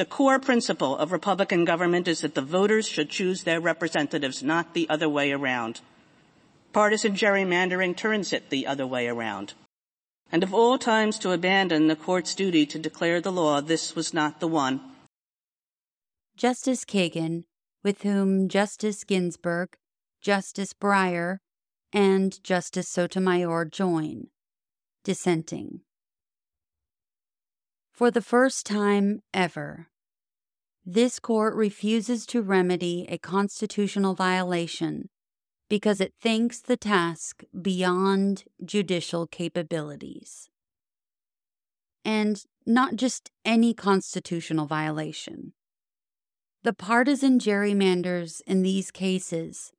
The core principle of Republican government is that the voters should choose their representatives, not the other way around. Partisan gerrymandering turns it the other way around. And of all times to abandon the court's duty to declare the law, this was not the one. Justice Kagan, with whom Justice Ginsburg, Justice Breyer, and Justice Sotomayor join, dissenting. For the first time ever, this court refuses to remedy a constitutional violation because it thinks the task beyond judicial capabilities. And not just any constitutional violation. The partisan gerrymanders in these cases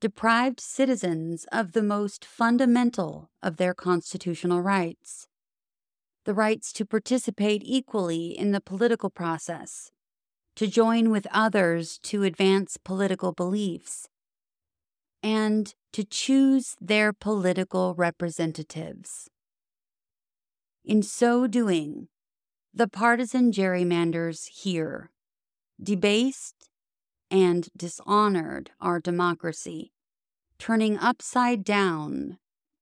deprived citizens of the most fundamental of their constitutional rights the rights to participate equally in the political process, to join with others to advance political beliefs, and to choose their political representatives. In so doing, the partisan gerrymanders here debased and dishonored our democracy, turning upside down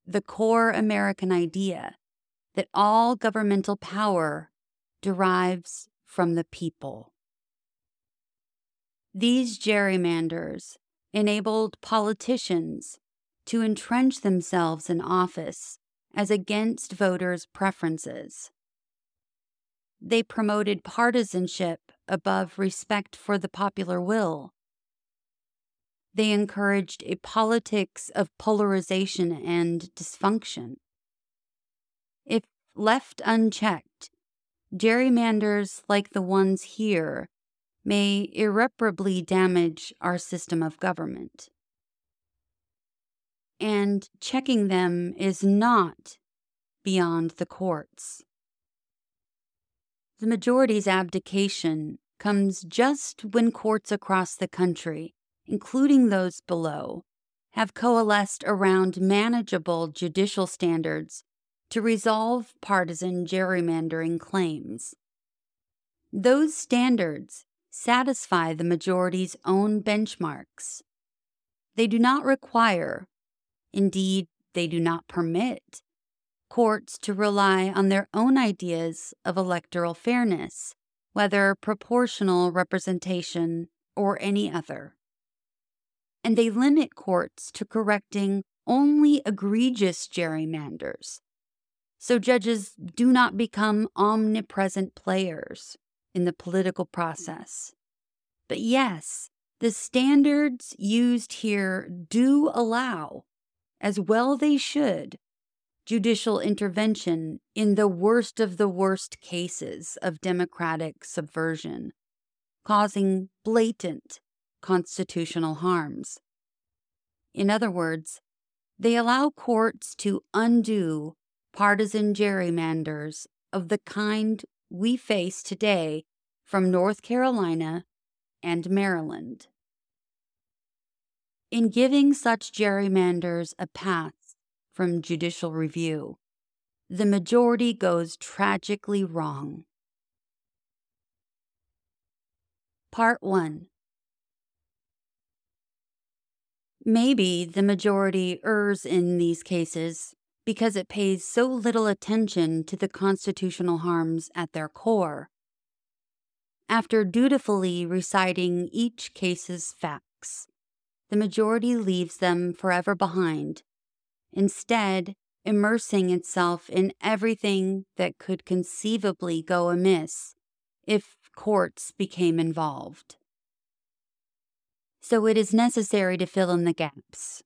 the core American idea that all governmental power derives from the people. These gerrymanders enabled politicians to entrench themselves in office as against voters' preferences. They promoted partisanship above respect for the popular will. They encouraged a politics of polarization and dysfunction. If left unchecked, gerrymanders like the ones here may irreparably damage our system of government. And checking them is not beyond the courts. The majority's abdication comes just when courts across the country, including those below, have coalesced around manageable judicial standards to resolve partisan gerrymandering claims. Those standards satisfy the majority's own benchmarks. They do not require, indeed, they do not permit, courts to rely on their own ideas of electoral fairness, whether proportional representation or any other. And they limit courts to correcting only egregious gerrymanders so judges do not become omnipresent players in the political process. But yes, the standards used here do allow, as well they should, judicial intervention in the worst of the worst cases of democratic subversion, causing blatant constitutional harms. In other words, they allow courts to undo partisan gerrymanders of the kind we face today from North Carolina and Maryland. In giving such gerrymanders a pass from judicial review, the majority goes tragically wrong. Part 1 Maybe the majority errs in these cases because it pays so little attention to the constitutional harms at their core. After dutifully reciting each case's facts, the majority leaves them forever behind, instead, immersing itself in everything that could conceivably go amiss if courts became involved. So it is necessary to fill in the gaps,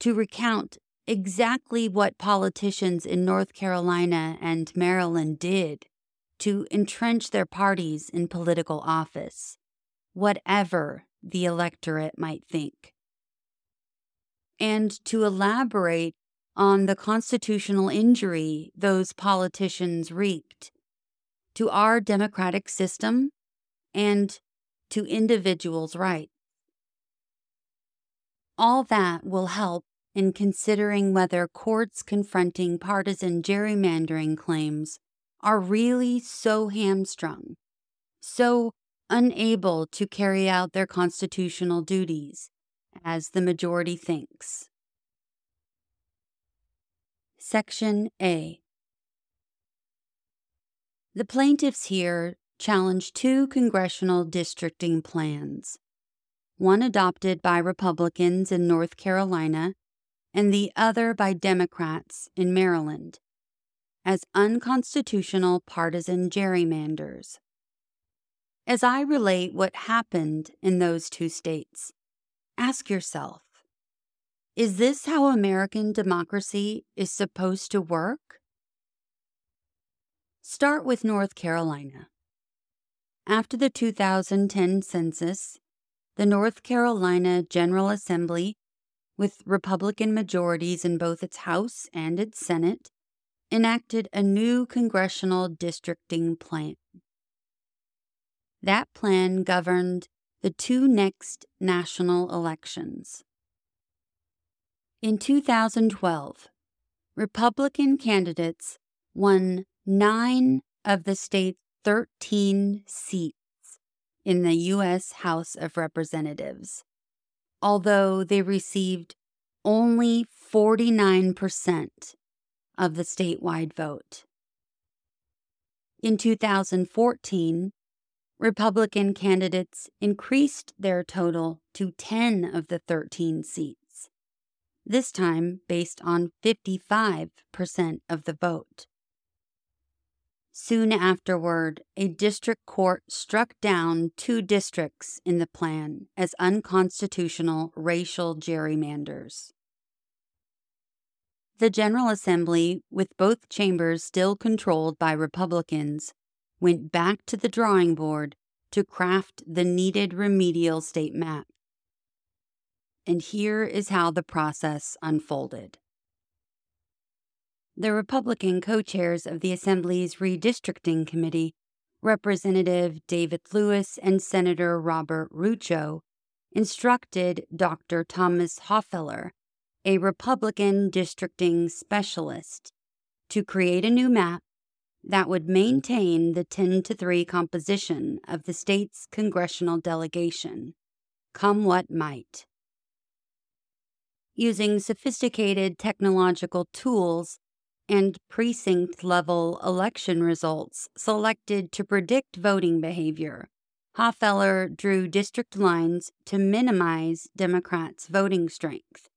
to recount exactly what politicians in North Carolina and Maryland did to entrench their parties in political office, whatever the electorate might think. And to elaborate on the constitutional injury those politicians wreaked to our democratic system and to individuals' rights. All that will help in considering whether courts confronting partisan gerrymandering claims are really so hamstrung so unable to carry out their constitutional duties, as the majority thinks. Section A The plaintiffs here challenge two congressional districting plans one adopted by Republicans in North Carolina and the other by Democrats in Maryland, as unconstitutional partisan gerrymanders. As I relate what happened in those two states, ask yourself is this how American democracy is supposed to work? Start with North Carolina. After the 2010 census, the North Carolina General Assembly, with Republican majorities in both its House and its Senate, enacted a new congressional districting plan. That plan governed the two next national elections. In 2012, Republican candidates won nine of the state's 13 seats in the U.S. House of Representatives, although they received only 49% of the statewide vote. In 2014, Republican candidates increased their total to 10 of the 13 seats, this time based on 55% of the vote. Soon afterward, a district court struck down two districts in the plan as unconstitutional racial gerrymanders. The General Assembly, with both chambers still controlled by Republicans, went back to the drawing board to craft the needed remedial state map. And here is how the process unfolded the Republican co chairs of the Assembly's Redistricting Committee, Representative David Lewis and Senator Robert Rucho, instructed Dr. Thomas Hofeller, a Republican districting specialist, to create a new map that would maintain the 10 to 3 composition of the state's congressional delegation, come what might. Using sophisticated technological tools, and precinct level election results selected to predict voting behavior. Hofeller drew district lines to minimize Democrats' voting strength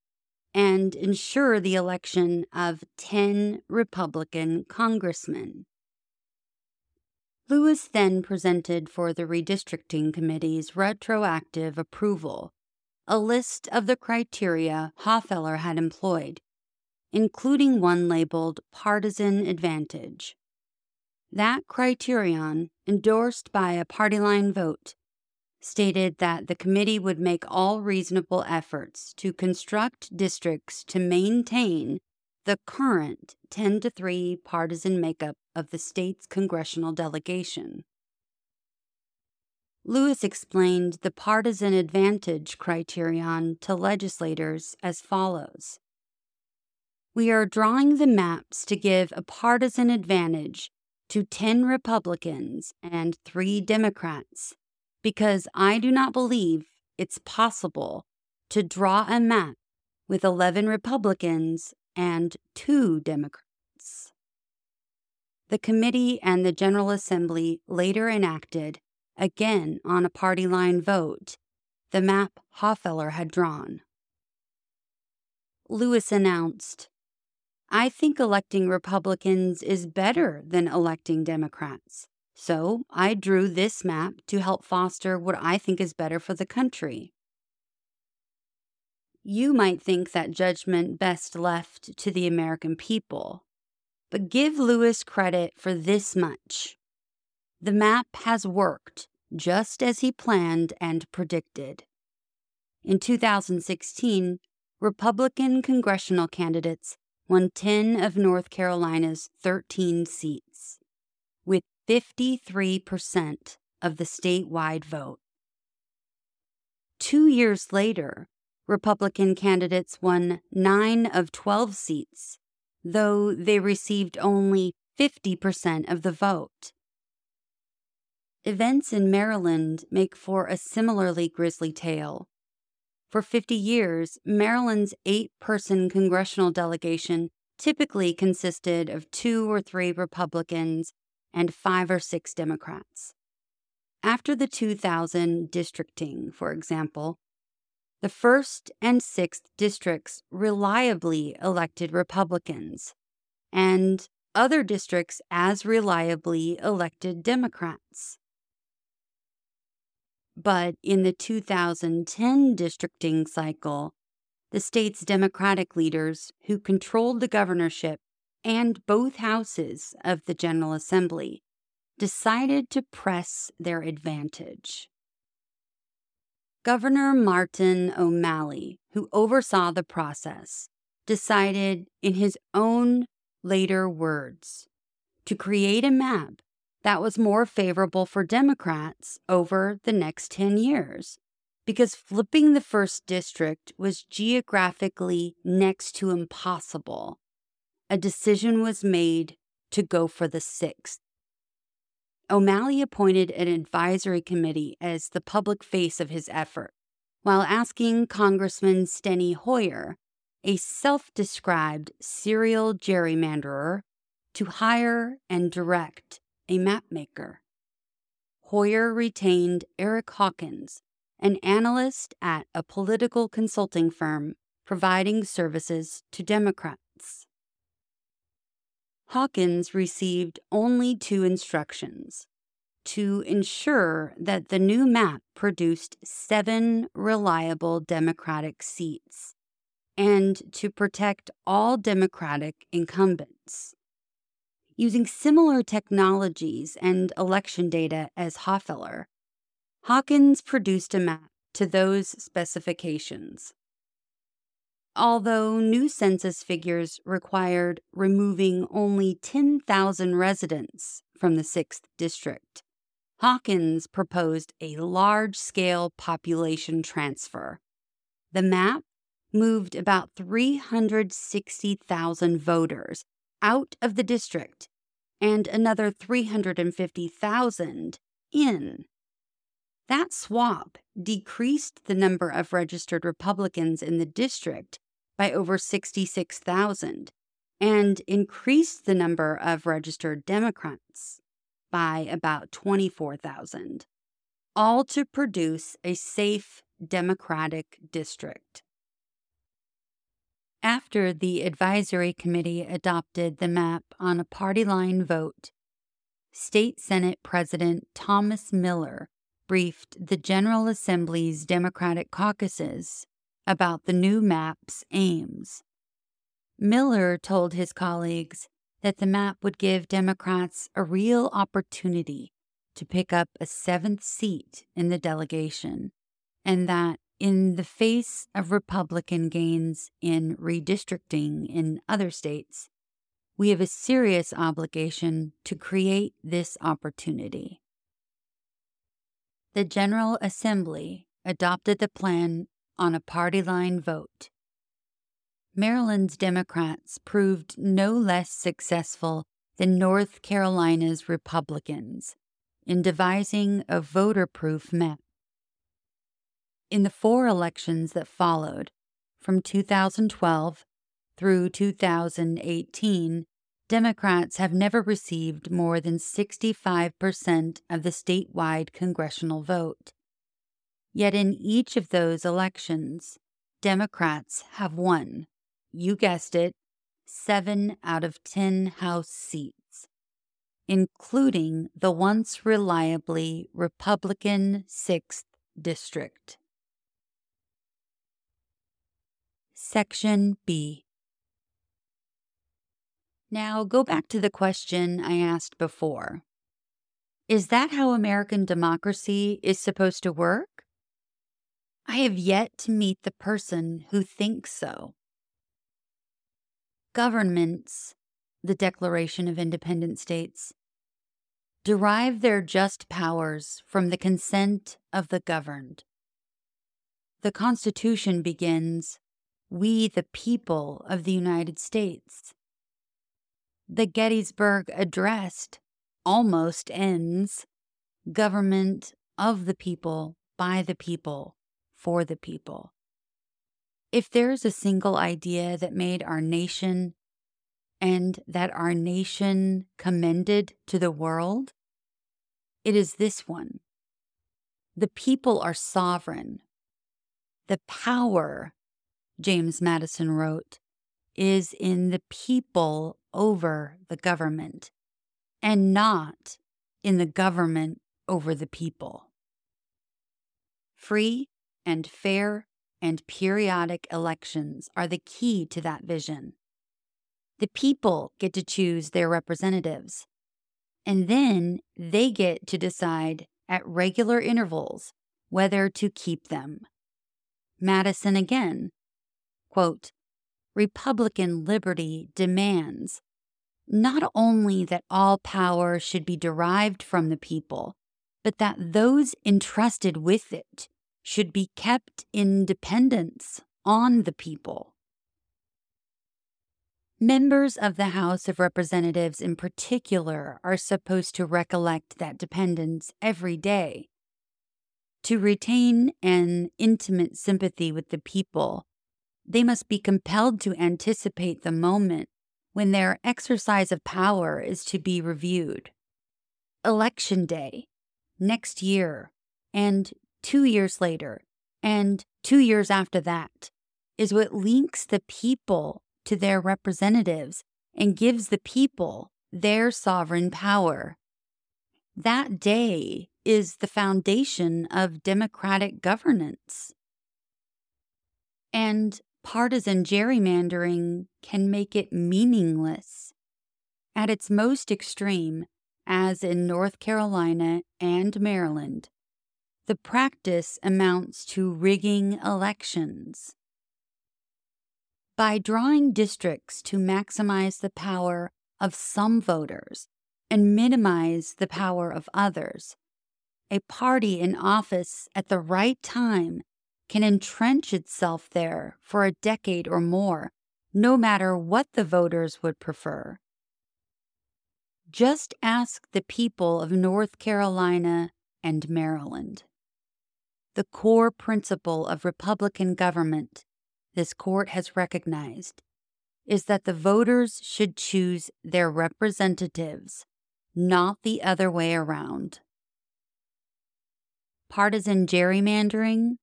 and ensure the election of 10 Republican congressmen. Lewis then presented for the redistricting committee's retroactive approval a list of the criteria Hofeller had employed including one labeled partisan advantage. That criterion, endorsed by a party line vote, stated that the committee would make all reasonable efforts to construct districts to maintain the current 10 to 3 partisan makeup of the state's congressional delegation. Lewis explained the partisan advantage criterion to legislators as follows we are drawing the maps to give a partisan advantage to 10 Republicans and 3 Democrats because I do not believe it's possible to draw a map with 11 Republicans and 2 Democrats. The committee and the General Assembly later enacted, again on a party line vote, the map Hofeller had drawn. Lewis announced, I think electing Republicans is better than electing Democrats. So I drew this map to help foster what I think is better for the country. You might think that judgment best left to the American people, but give Lewis credit for this much. The map has worked just as he planned and predicted. In 2016, Republican congressional candidates won 10 of North Carolina's 13 seats, with 53% of the statewide vote. Two years later, Republican candidates won 9 of 12 seats, though they received only 50% of the vote. Events in Maryland make for a similarly grisly tale. For 50 years, Maryland's eight person congressional delegation typically consisted of two or three Republicans and five or six Democrats. After the 2000 districting, for example, the 1st and 6th districts reliably elected Republicans, and other districts as reliably elected Democrats. But in the 2010 districting cycle, the state's Democratic leaders, who controlled the governorship and both houses of the General Assembly, decided to press their advantage. Governor Martin O'Malley, who oversaw the process, decided, in his own later words, to create a map that was more favorable for Democrats over the next 10 years because flipping the first district was geographically next to impossible. A decision was made to go for the sixth. O'Malley appointed an advisory committee as the public face of his effort, while asking Congressman Steny Hoyer, a self described serial gerrymanderer, to hire and direct a mapmaker. Hoyer retained Eric Hawkins, an analyst at a political consulting firm providing services to Democrats. Hawkins received only two instructions to ensure that the new map produced seven reliable Democratic seats and to protect all Democratic incumbents. Using similar technologies and election data as Hofeller, Hawkins produced a map to those specifications. Although new census figures required removing only 10,000 residents from the 6th district, Hawkins proposed a large scale population transfer. The map moved about 360,000 voters out of the district and another 350,000 in. That swap decreased the number of registered Republicans in the district by over 66,000 and increased the number of registered Democrats by about 24,000, all to produce a safe Democratic district. After the advisory committee adopted the map on a party line vote, State Senate President Thomas Miller briefed the General Assembly's Democratic caucuses about the new map's aims. Miller told his colleagues that the map would give Democrats a real opportunity to pick up a seventh seat in the delegation, and that in the face of Republican gains in redistricting in other states, we have a serious obligation to create this opportunity. The General Assembly adopted the plan on a party line vote. Maryland's Democrats proved no less successful than North Carolina's Republicans in devising a voter proof map. In the four elections that followed, from 2012 through 2018, Democrats have never received more than 65% of the statewide congressional vote. Yet in each of those elections, Democrats have won, you guessed it, seven out of 10 House seats, including the once reliably Republican 6th District. Section B. Now go back to the question I asked before. Is that how American democracy is supposed to work? I have yet to meet the person who thinks so. Governments, the Declaration of Independence States, derive their just powers from the consent of the governed. The Constitution begins we the people of the United States. The Gettysburg Address almost ends, government of the people, by the people, for the people. If there's a single idea that made our nation and that our nation commended to the world, it is this one. The people are sovereign. The power, James Madison wrote, is in the people over the government and not in the government over the people. Free and fair and periodic elections are the key to that vision. The people get to choose their representatives, and then they get to decide at regular intervals whether to keep them. Madison again, quote, Republican liberty demands not only that all power should be derived from the people, but that those entrusted with it should be kept in dependence on the people. Members of the House of Representatives, in particular, are supposed to recollect that dependence every day. To retain an intimate sympathy with the people, they must be compelled to anticipate the moment when their exercise of power is to be reviewed. Election day, next year, and two years later, and two years after that, is what links the people to their representatives and gives the people their sovereign power. That day is the foundation of democratic governance. And partisan gerrymandering can make it meaningless. At its most extreme, as in North Carolina and Maryland, the practice amounts to rigging elections. By drawing districts to maximize the power of some voters and minimize the power of others, a party in office at the right time can entrench itself there for a decade or more, no matter what the voters would prefer. Just ask the people of North Carolina and Maryland. The core principle of Republican government this court has recognized is that the voters should choose their representatives, not the other way around. Partisan gerrymandering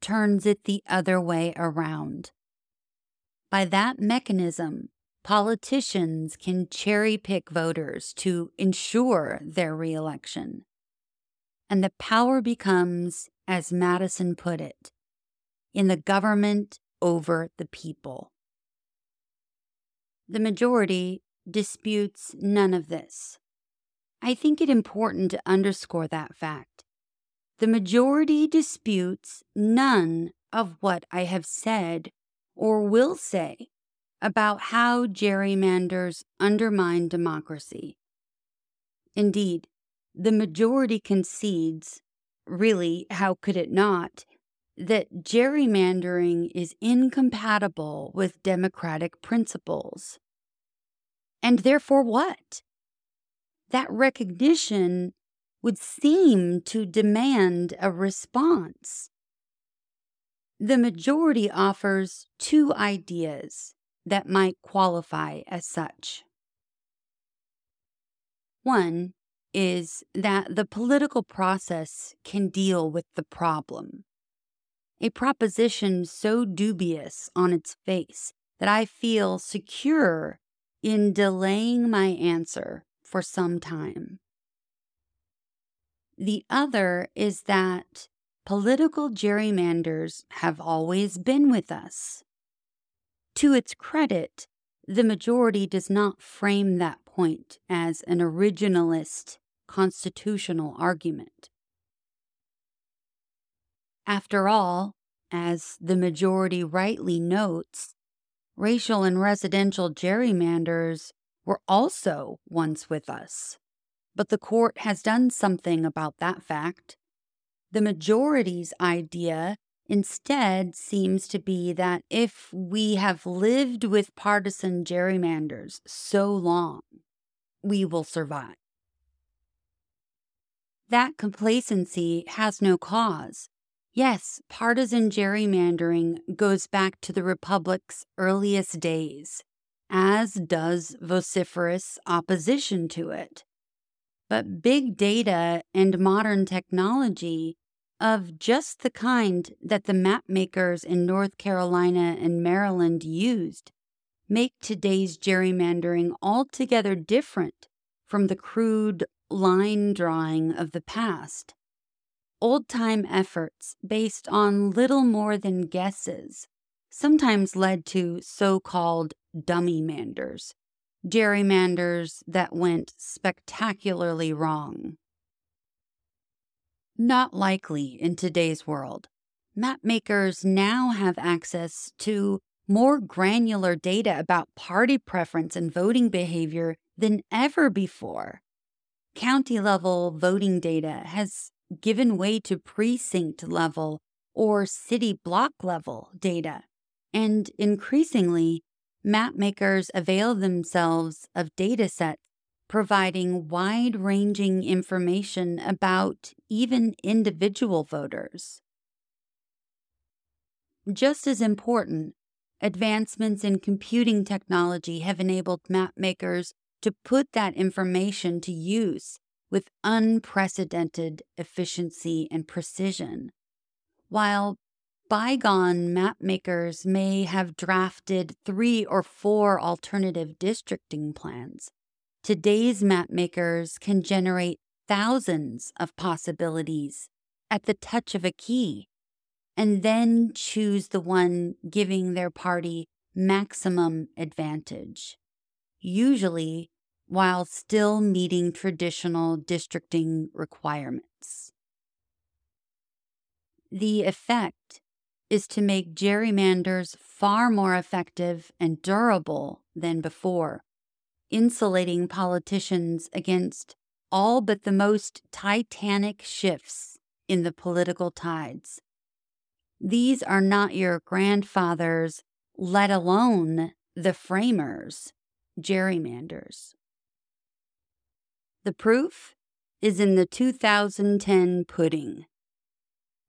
turns it the other way around. By that mechanism, politicians can cherry pick voters to ensure their reelection. And the power becomes, as Madison put it, in the government over the people. The majority disputes none of this. I think it important to underscore that fact. The majority disputes none of what I have said or will say about how gerrymanders undermine democracy. Indeed, the majority concedes, really, how could it not, that gerrymandering is incompatible with democratic principles. And therefore, what? That recognition would seem to demand a response. The majority offers two ideas that might qualify as such. One is that the political process can deal with the problem a proposition so dubious on its face that I feel secure in delaying my answer for some time. The other is that political gerrymanders have always been with us. To its credit, the majority does not frame that point as an originalist constitutional argument. After all, as the majority rightly notes, racial and residential gerrymanders were also once with us. But the court has done something about that fact. The majority's idea instead seems to be that if we have lived with partisan gerrymanders so long, we will survive. That complacency has no cause. Yes, partisan gerrymandering goes back to the Republic's earliest days, as does vociferous opposition to it. But big data and modern technology of just the kind that the map makers in North Carolina and Maryland used make today's gerrymandering altogether different from the crude line drawing of the past. Old time efforts based on little more than guesses sometimes led to so called dummy manders, gerrymanders that went spectacularly wrong. Not likely in today's world. Mapmakers now have access to more granular data about party preference and voting behavior than ever before. County level voting data has given way to precinct level or city block level data. And increasingly, mapmakers avail themselves of data sets providing wide ranging information about even individual voters. Just as important, advancements in computing technology have enabled mapmakers to put that information to use with unprecedented efficiency and precision. While bygone mapmakers may have drafted three or four alternative districting plans, Today's map makers can generate thousands of possibilities at the touch of a key and then choose the one giving their party maximum advantage, usually while still meeting traditional districting requirements. The effect is to make gerrymanders far more effective and durable than before insulating politicians against all but the most titanic shifts in the political tides. These are not your grandfathers, let alone the framers, gerrymanders. The proof is in the 2010 pudding.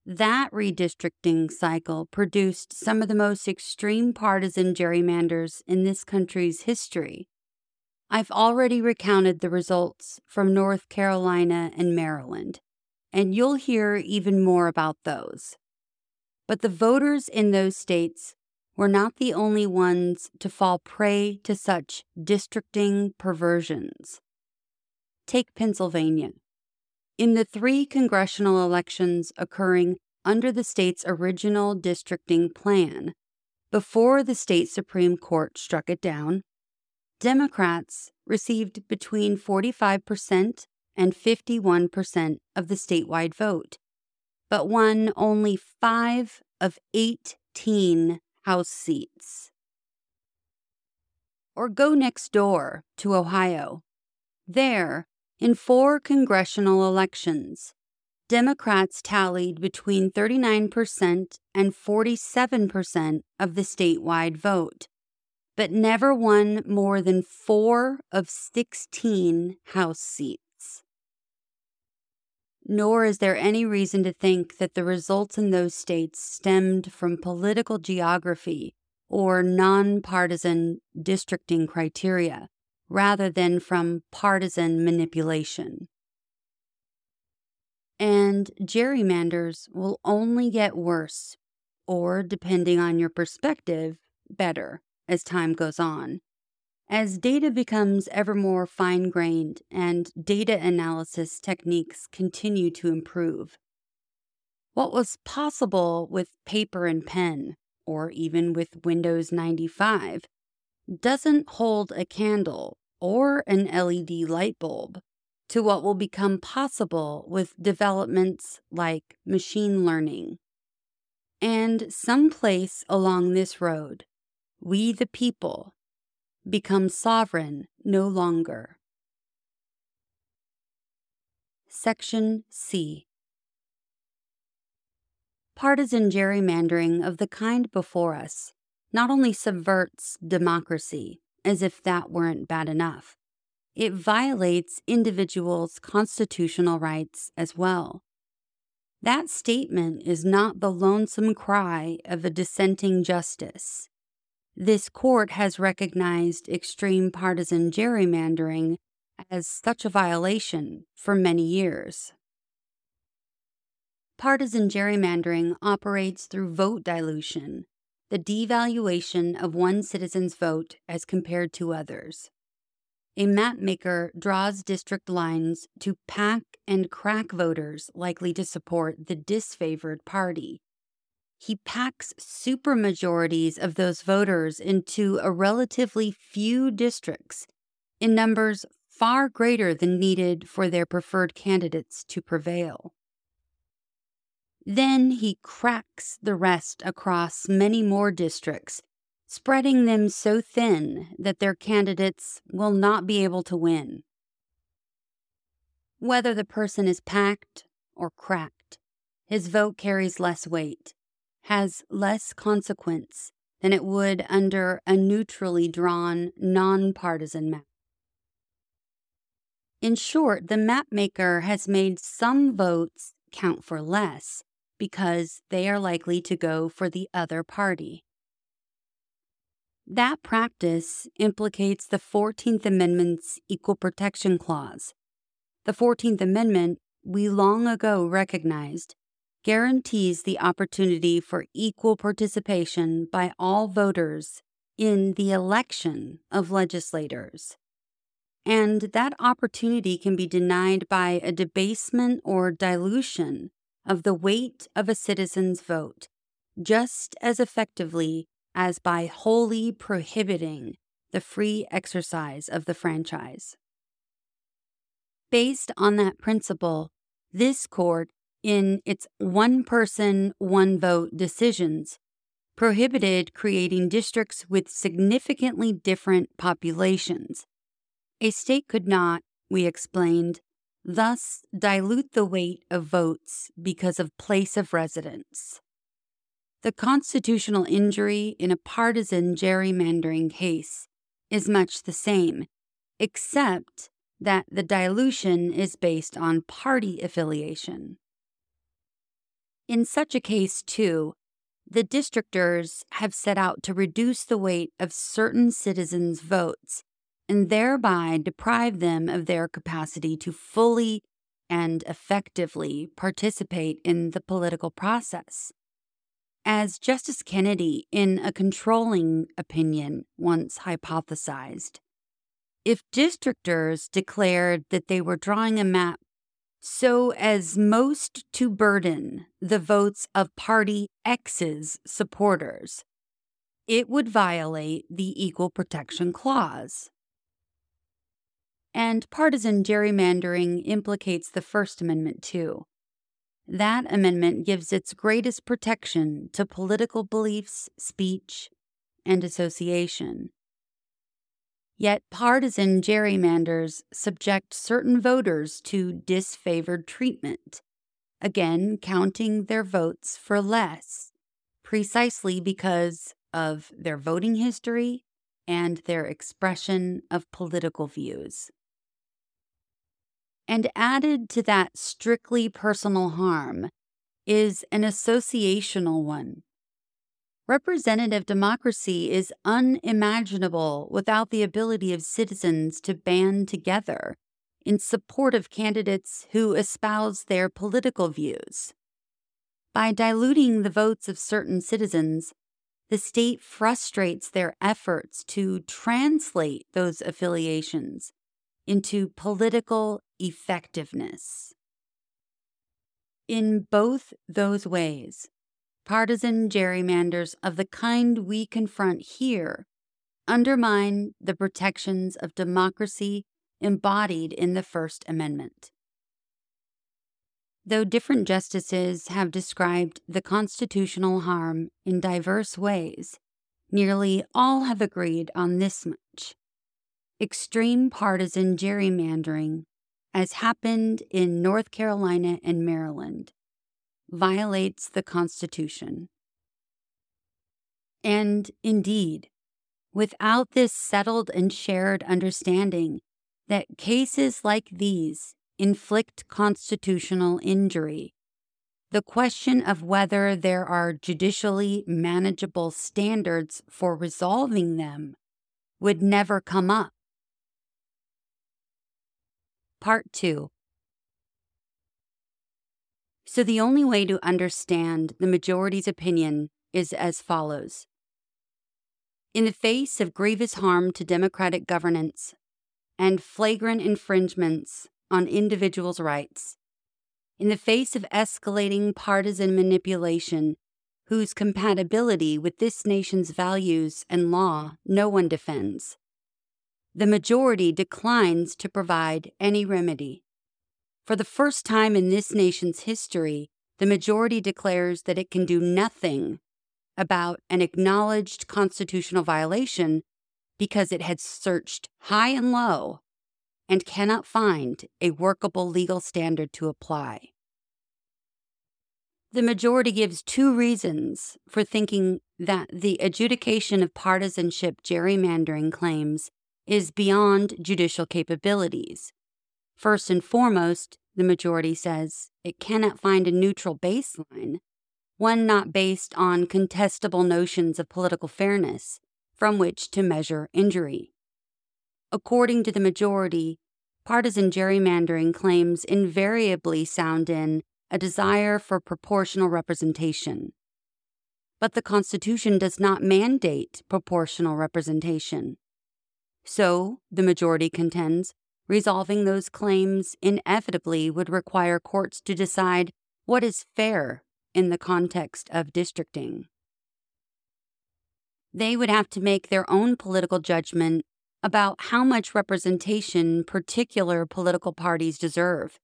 That redistricting cycle produced some of the most extreme partisan gerrymanders in this country's history. I've already recounted the results from North Carolina and Maryland, and you'll hear even more about those. But the voters in those states were not the only ones to fall prey to such districting perversions. Take Pennsylvania. In the three congressional elections occurring under the state's original districting plan, before the state Supreme Court struck it down, Democrats received between 45% and 51% of the statewide vote, but won only five of 18 House seats. Or go next door to Ohio. There, in four congressional elections, Democrats tallied between 39% and 47% of the statewide vote, but never won more than four of 16 House seats. Nor is there any reason to think that the results in those states stemmed from political geography or nonpartisan districting criteria, rather than from partisan manipulation. And gerrymanders will only get worse, or depending on your perspective, better as time goes on. As data becomes ever more fine grained and data analysis techniques continue to improve, what was possible with paper and pen, or even with Windows 95, doesn't hold a candle or an LED light bulb to what will become possible with developments like machine learning. And someplace along this road, we the people become sovereign no longer. Section C Partisan gerrymandering of the kind before us not only subverts democracy, as if that weren't bad enough, it violates individuals' constitutional rights as well. That statement is not the lonesome cry of a dissenting justice. This court has recognized extreme partisan gerrymandering as such a violation for many years. Partisan gerrymandering operates through vote dilution, the devaluation of one citizen's vote as compared to others. A mapmaker draws district lines to pack and crack voters likely to support the disfavored party. He packs supermajorities of those voters into a relatively few districts in numbers far greater than needed for their preferred candidates to prevail. Then he cracks the rest across many more districts spreading them so thin that their candidates will not be able to win. Whether the person is packed or cracked, his vote carries less weight, has less consequence than it would under a neutrally drawn, nonpartisan map. In short, the mapmaker has made some votes count for less because they are likely to go for the other party. That practice implicates the 14th Amendment's Equal Protection Clause. The 14th Amendment, we long ago recognized, guarantees the opportunity for equal participation by all voters in the election of legislators. And that opportunity can be denied by a debasement or dilution of the weight of a citizen's vote, just as effectively as by wholly prohibiting the free exercise of the franchise. Based on that principle, this court, in its one person, one vote decisions, prohibited creating districts with significantly different populations. A state could not, we explained, thus dilute the weight of votes because of place of residence. The constitutional injury in a partisan gerrymandering case is much the same, except that the dilution is based on party affiliation. In such a case, too, the districtors have set out to reduce the weight of certain citizens' votes and thereby deprive them of their capacity to fully and effectively participate in the political process. As Justice Kennedy, in a controlling opinion, once hypothesized, if districtors declared that they were drawing a map so as most to burden the votes of Party X's supporters, it would violate the Equal Protection Clause. And partisan gerrymandering implicates the First Amendment, too. That amendment gives its greatest protection to political beliefs, speech, and association. Yet partisan gerrymanders subject certain voters to disfavored treatment, again counting their votes for less, precisely because of their voting history and their expression of political views. And added to that strictly personal harm is an associational one. Representative democracy is unimaginable without the ability of citizens to band together in support of candidates who espouse their political views. By diluting the votes of certain citizens, the state frustrates their efforts to translate those affiliations into political effectiveness. In both those ways, partisan gerrymanders of the kind we confront here undermine the protections of democracy embodied in the First Amendment. Though different justices have described the constitutional harm in diverse ways, nearly all have agreed on this much extreme partisan gerrymandering, as happened in North Carolina and Maryland, violates the Constitution. And indeed, without this settled and shared understanding that cases like these inflict constitutional injury. The question of whether there are judicially manageable standards for resolving them would never come up. Part 2 So, the only way to understand the majority's opinion is as follows. In the face of grievous harm to democratic governance and flagrant infringements on individuals' rights, in the face of escalating partisan manipulation whose compatibility with this nation's values and law no one defends, the majority declines to provide any remedy. For the first time in this nation's history, the majority declares that it can do nothing about an acknowledged constitutional violation because it had searched high and low and cannot find a workable legal standard to apply. The majority gives two reasons for thinking that the adjudication of partisanship gerrymandering claims is beyond judicial capabilities. First and foremost, the majority says it cannot find a neutral baseline, one not based on contestable notions of political fairness, from which to measure injury. According to the majority, partisan gerrymandering claims invariably sound in a desire for proportional representation. But the Constitution does not mandate proportional representation. So, the majority contends, resolving those claims inevitably would require courts to decide what is fair in the context of districting they would have to make their own political judgment about how much representation particular political parties deserve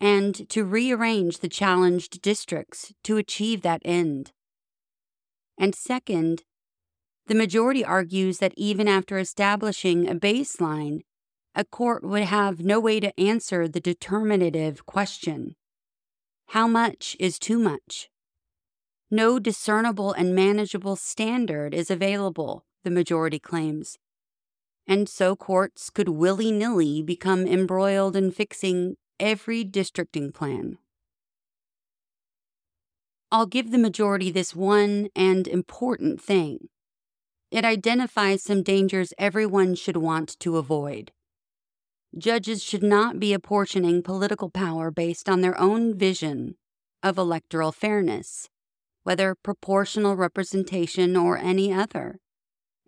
and to rearrange the challenged districts to achieve that end. And second, the majority argues that even after establishing a baseline, a court would have no way to answer the determinative question How much is too much? No discernible and manageable standard is available, the majority claims. And so courts could willy nilly become embroiled in fixing every districting plan. I'll give the majority this one and important thing. It identifies some dangers everyone should want to avoid. Judges should not be apportioning political power based on their own vision of electoral fairness whether proportional representation or any other.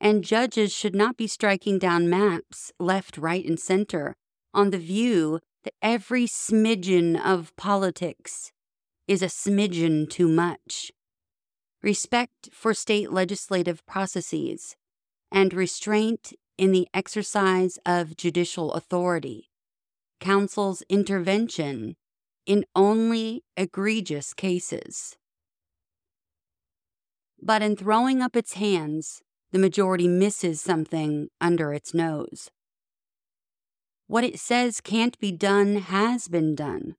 And judges should not be striking down maps left, right, and center on the view that every smidgen of politics is a smidgen too much. Respect for state legislative processes and restraint in the exercise of judicial authority. Counsel's intervention in only egregious cases. But in throwing up its hands, the majority misses something under its nose. What it says can't be done has been done.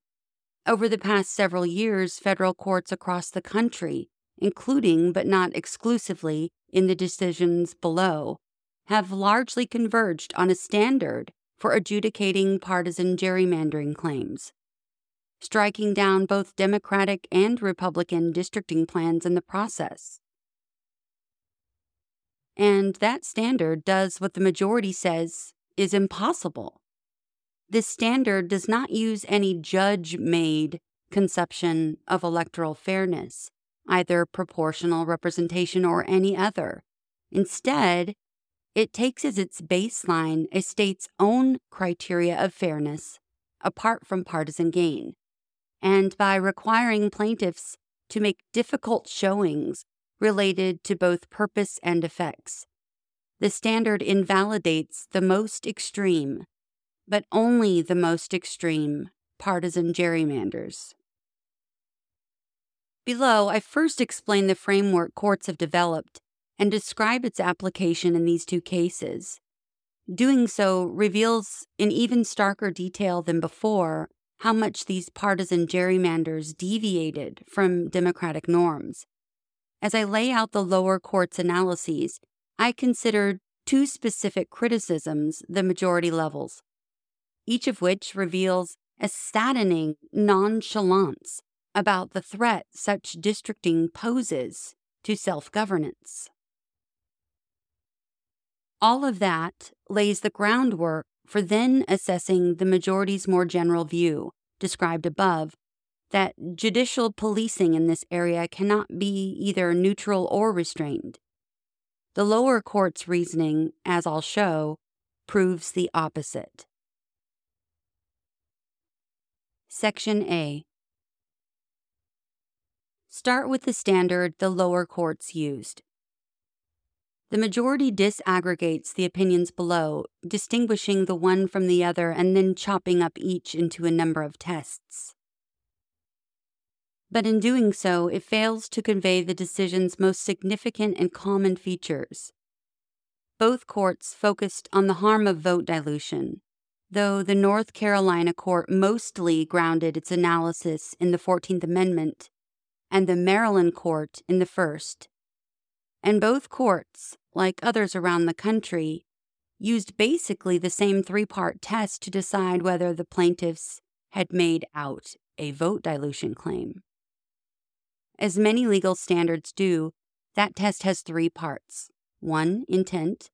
Over the past several years, federal courts across the country, including but not exclusively in the decisions below, have largely converged on a standard for adjudicating partisan gerrymandering claims, striking down both Democratic and Republican districting plans in the process. And that standard does what the majority says is impossible. This standard does not use any judge made conception of electoral fairness, either proportional representation or any other. Instead, it takes as its baseline a state's own criteria of fairness, apart from partisan gain. And by requiring plaintiffs to make difficult showings related to both purpose and effects. The standard invalidates the most extreme, but only the most extreme, partisan gerrymanders. Below, I first explain the framework courts have developed and describe its application in these two cases. Doing so reveals in even starker detail than before how much these partisan gerrymanders deviated from democratic norms as I lay out the lower court's analyses, I considered two specific criticisms the majority levels. each of which reveals a saddening nonchalance about the threat such districting poses to self governance. All of that lays the groundwork for then assessing the majority's more general view, described above, that judicial policing in this area cannot be either neutral or restrained. The lower court's reasoning, as I'll show, proves the opposite. Section A Start with the standard the lower courts used. The majority disaggregates the opinions below, distinguishing the one from the other and then chopping up each into a number of tests. But in doing so, it fails to convey the decision's most significant and common features. Both courts focused on the harm of vote dilution, though the North Carolina court mostly grounded its analysis in the 14th Amendment and the Maryland court in the First. And both courts, like others around the country, used basically the same three part test to decide whether the plaintiffs had made out a vote dilution claim. As many legal standards do, that test has three parts one, intent,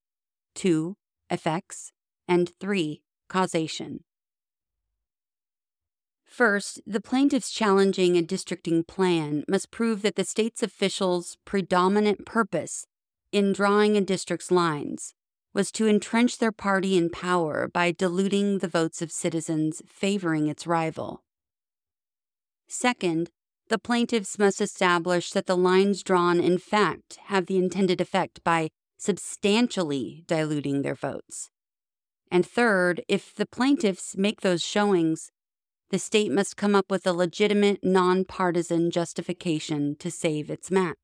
two, effects, and three, causation. First, the plaintiffs challenging a districting plan must prove that the state's officials' predominant purpose in drawing a district's lines was to entrench their party in power by diluting the votes of citizens favoring its rival. Second, the plaintiffs must establish that the lines drawn in fact have the intended effect by substantially diluting their votes. And third, if the plaintiffs make those showings, the state must come up with a legitimate, nonpartisan justification to save its map.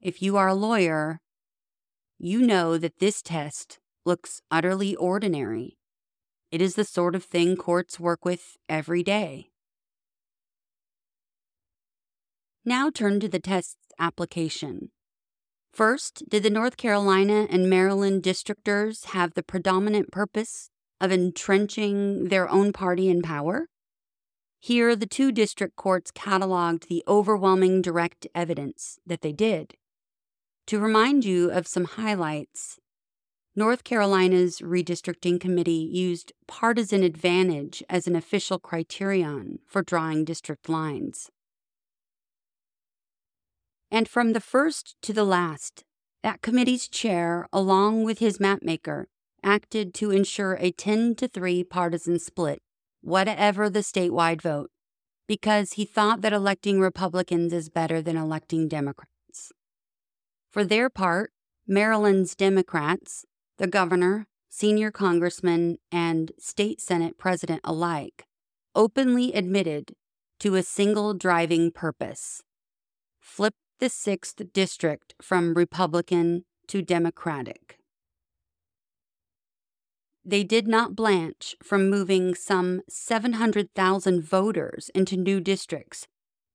If you are a lawyer, you know that this test looks utterly ordinary. It is the sort of thing courts work with every day. Now turn to the test's application. First, did the North Carolina and Maryland districtors have the predominant purpose of entrenching their own party in power? Here, the two district courts cataloged the overwhelming direct evidence that they did. To remind you of some highlights, North Carolina's redistricting committee used partisan advantage as an official criterion for drawing district lines. And from the first to the last, that committee's chair, along with his mapmaker, acted to ensure a 10 to 3 partisan split, whatever the statewide vote, because he thought that electing Republicans is better than electing Democrats. For their part, Maryland's Democrats, the governor, senior congressman, and state Senate president alike, openly admitted to a single driving purpose flip the 6th District from Republican to Democratic. They did not blanch from moving some 700,000 voters into new districts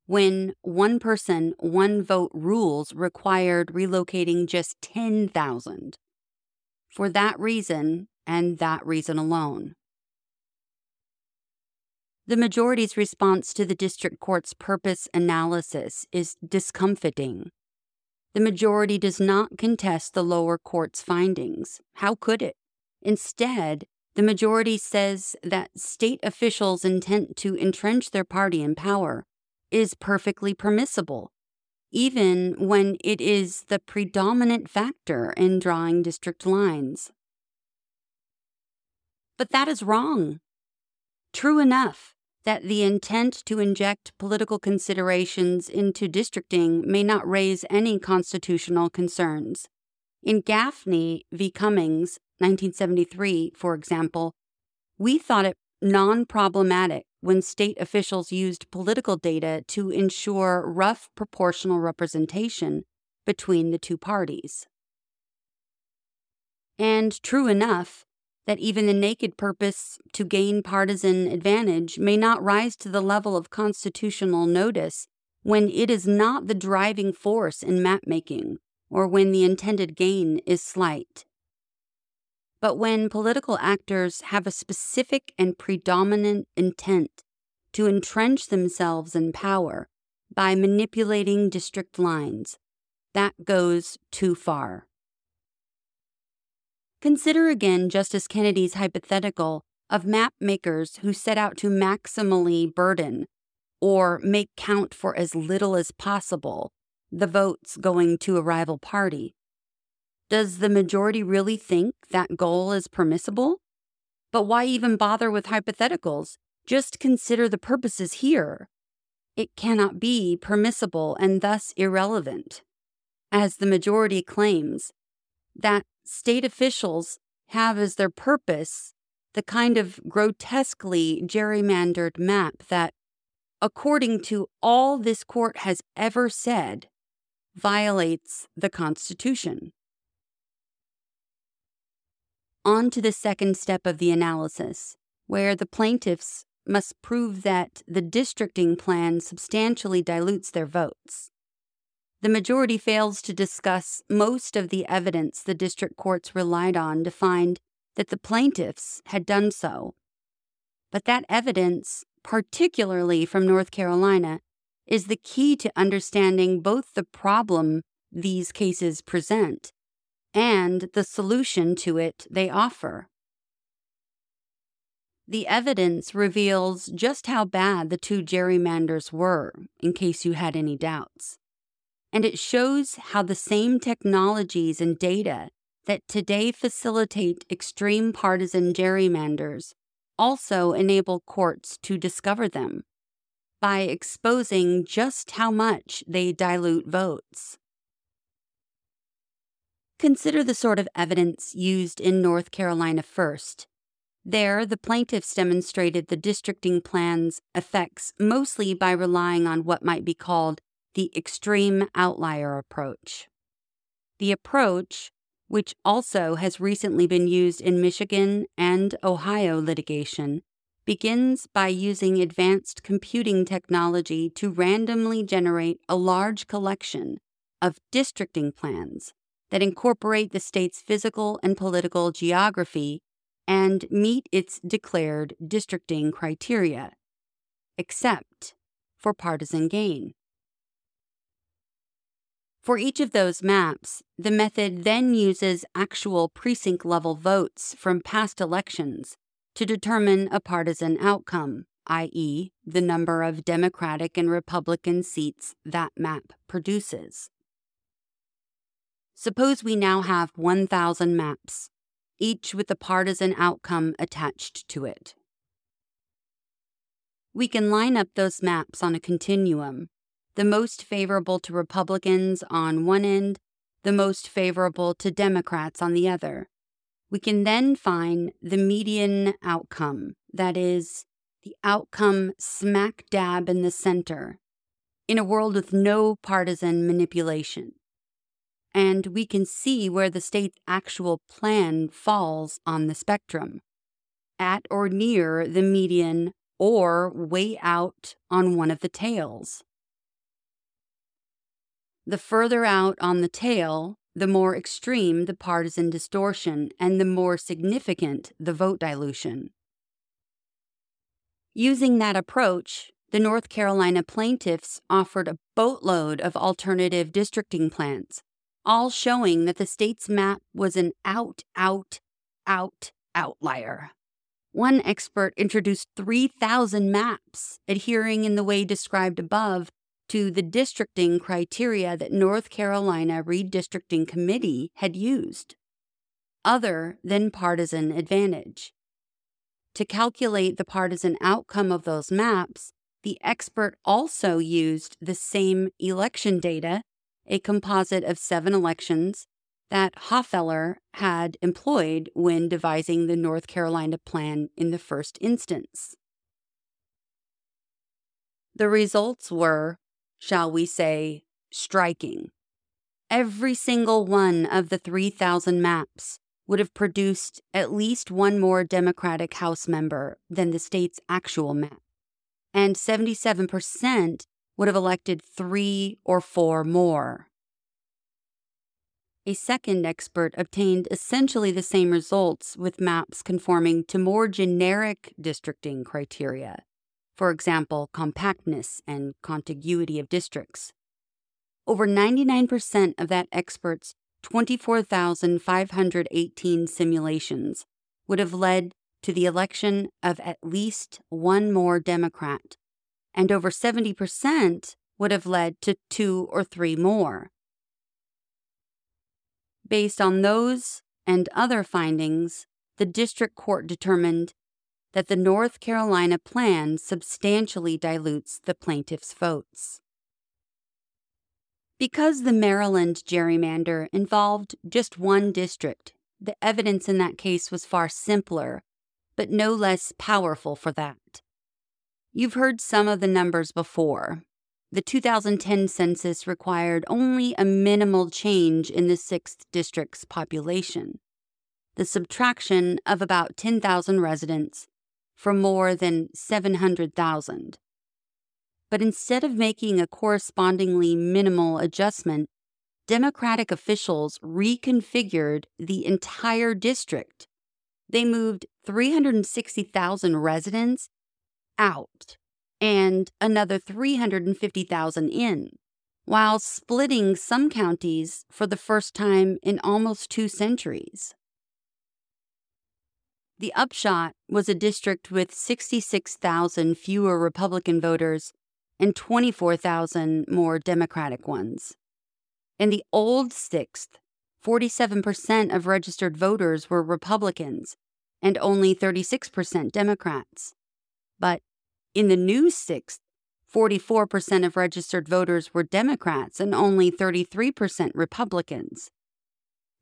when one person, one vote rules required relocating just 10,000. For that reason, and that reason alone. The majority's response to the district court's purpose analysis is discomfiting. The majority does not contest the lower court's findings. How could it? Instead, the majority says that state officials' intent to entrench their party in power is perfectly permissible, even when it is the predominant factor in drawing district lines. But that is wrong. True enough that the intent to inject political considerations into districting may not raise any constitutional concerns. In Gaffney v. Cummings, 1973, for example, we thought it non problematic when state officials used political data to ensure rough proportional representation between the two parties. And true enough, that even the naked purpose to gain partisan advantage may not rise to the level of constitutional notice when it is not the driving force in mapmaking or when the intended gain is slight. But when political actors have a specific and predominant intent to entrench themselves in power by manipulating district lines, that goes too far. Consider again Justice Kennedy's hypothetical of map makers who set out to maximally burden or make count for as little as possible the votes going to a rival party. Does the majority really think that goal is permissible? But why even bother with hypotheticals? Just consider the purposes here. It cannot be permissible and thus irrelevant. As the majority claims, that state officials have as their purpose the kind of grotesquely gerrymandered map that, according to all this court has ever said, violates the Constitution. On to the second step of the analysis, where the plaintiffs must prove that the districting plan substantially dilutes their votes. The majority fails to discuss most of the evidence the district courts relied on to find that the plaintiffs had done so. But that evidence, particularly from North Carolina, is the key to understanding both the problem these cases present and the solution to it they offer. The evidence reveals just how bad the two gerrymanders were, in case you had any doubts. And it shows how the same technologies and data that today facilitate extreme partisan gerrymanders also enable courts to discover them by exposing just how much they dilute votes. Consider the sort of evidence used in North Carolina first. There, the plaintiffs demonstrated the districting plan's effects mostly by relying on what might be called the extreme outlier approach. The approach, which also has recently been used in Michigan and Ohio litigation, begins by using advanced computing technology to randomly generate a large collection of districting plans that incorporate the state's physical and political geography and meet its declared districting criteria, except for partisan gain. For each of those maps, the method then uses actual precinct level votes from past elections to determine a partisan outcome, i.e., the number of Democratic and Republican seats that map produces. Suppose we now have 1,000 maps, each with a partisan outcome attached to it. We can line up those maps on a continuum, the most favorable to Republicans on one end, the most favorable to Democrats on the other. We can then find the median outcome, that is, the outcome smack dab in the center, in a world with no partisan manipulation and we can see where the state's actual plan falls on the spectrum at or near the median or way out on one of the tails. The further out on the tail, the more extreme the partisan distortion and the more significant the vote dilution. Using that approach, the North Carolina plaintiffs offered a boatload of alternative districting plans all showing that the state's map was an out, out, out outlier. One expert introduced 3,000 maps, adhering in the way described above to the districting criteria that North Carolina Redistricting Committee had used, other than partisan advantage. To calculate the partisan outcome of those maps, the expert also used the same election data a composite of seven elections that Hofeller had employed when devising the North Carolina plan in the first instance. The results were, shall we say, striking. Every single one of the 3,000 maps would have produced at least one more Democratic House member than the state's actual map, and 77% would have elected three or four more. A second expert obtained essentially the same results with maps conforming to more generic districting criteria, for example, compactness and contiguity of districts. Over 99% of that expert's 24,518 simulations would have led to the election of at least one more Democrat, and over 70% would have led to two or three more. Based on those and other findings, the district court determined that the North Carolina plan substantially dilutes the plaintiff's votes. Because the Maryland gerrymander involved just one district, the evidence in that case was far simpler, but no less powerful for that. You've heard some of the numbers before, the 2010 census required only a minimal change in the 6th district's population the subtraction of about 10,000 residents from more than 700,000. But instead of making a correspondingly minimal adjustment, Democratic officials reconfigured the entire district. They moved 360,000 residents out and another 350,000 in, while splitting some counties for the first time in almost two centuries. The upshot was a district with 66,000 fewer Republican voters and 24,000 more Democratic ones. In the old 6th, 47% of registered voters were Republicans and only 36% Democrats. But in the new 6th, 44% of registered voters were Democrats and only 33% Republicans.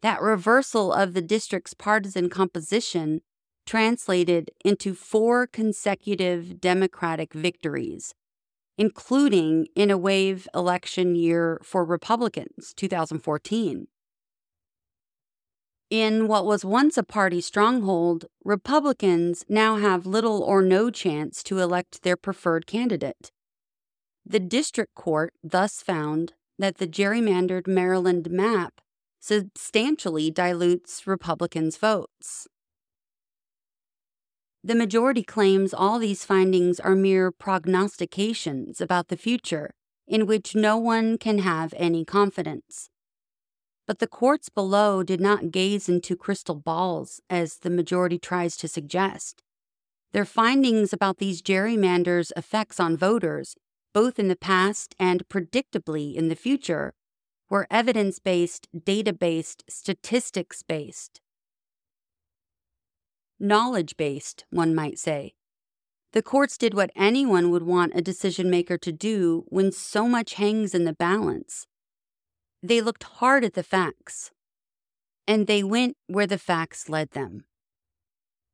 That reversal of the district's partisan composition translated into four consecutive Democratic victories, including in a wave election year for Republicans, 2014. In what was once a party stronghold, Republicans now have little or no chance to elect their preferred candidate. The district court thus found that the gerrymandered Maryland map substantially dilutes Republicans' votes. The majority claims all these findings are mere prognostications about the future in which no one can have any confidence. But the courts below did not gaze into crystal balls, as the majority tries to suggest. Their findings about these gerrymanders' effects on voters, both in the past and predictably in the future, were evidence based, data based, statistics based. Knowledge based, one might say. The courts did what anyone would want a decision maker to do when so much hangs in the balance they looked hard at the facts, and they went where the facts led them.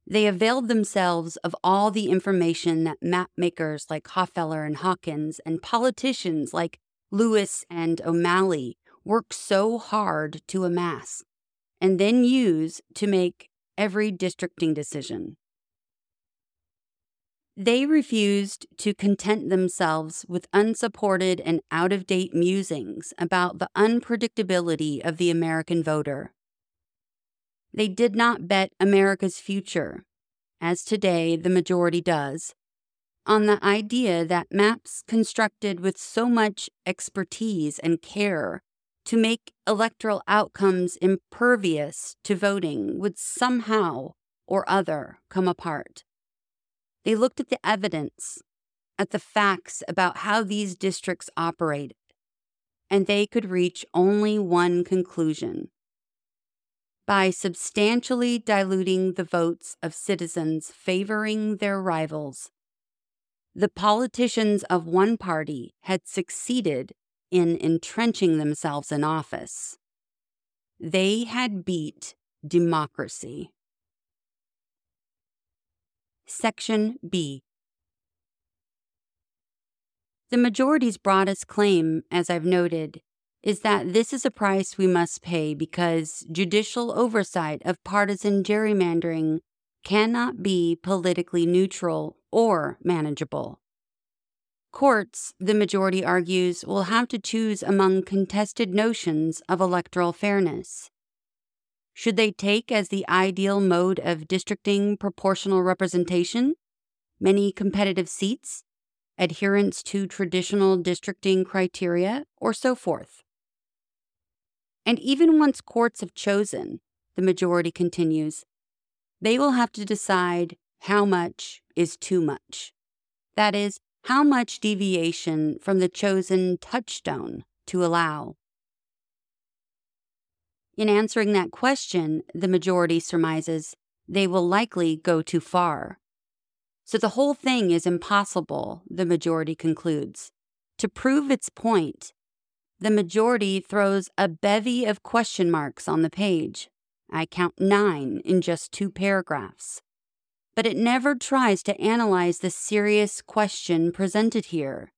They availed themselves of all the information that map makers like Hofeller and Hawkins and politicians like Lewis and O'Malley work so hard to amass and then use to make every districting decision. They refused to content themselves with unsupported and out of date musings about the unpredictability of the American voter. They did not bet America's future, as today the majority does, on the idea that maps constructed with so much expertise and care to make electoral outcomes impervious to voting would somehow or other come apart. They looked at the evidence, at the facts about how these districts operated, and they could reach only one conclusion. By substantially diluting the votes of citizens favoring their rivals, the politicians of one party had succeeded in entrenching themselves in office. They had beat democracy. Section B. The majority's broadest claim, as I've noted, is that this is a price we must pay because judicial oversight of partisan gerrymandering cannot be politically neutral or manageable. Courts, the majority argues, will have to choose among contested notions of electoral fairness. Should they take as the ideal mode of districting proportional representation, many competitive seats, adherence to traditional districting criteria, or so forth? And even once courts have chosen, the majority continues, they will have to decide how much is too much. That is, how much deviation from the chosen touchstone to allow. In answering that question, the majority surmises they will likely go too far. So the whole thing is impossible, the majority concludes. To prove its point, the majority throws a bevy of question marks on the page. I count nine in just two paragraphs but it never tries to analyze the serious question presented here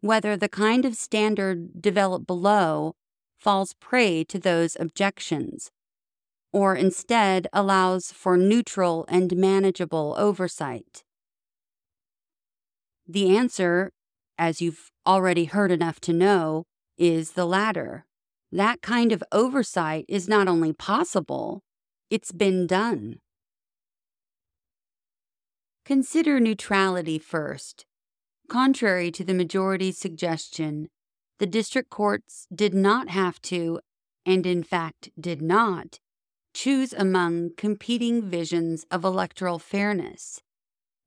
whether the kind of standard developed below falls prey to those objections, or instead allows for neutral and manageable oversight. The answer, as you've already heard enough to know, is the latter. That kind of oversight is not only possible, it's been done. Consider neutrality first. Contrary to the majority's suggestion, the district courts did not have to, and in fact did not, choose among competing visions of electoral fairness.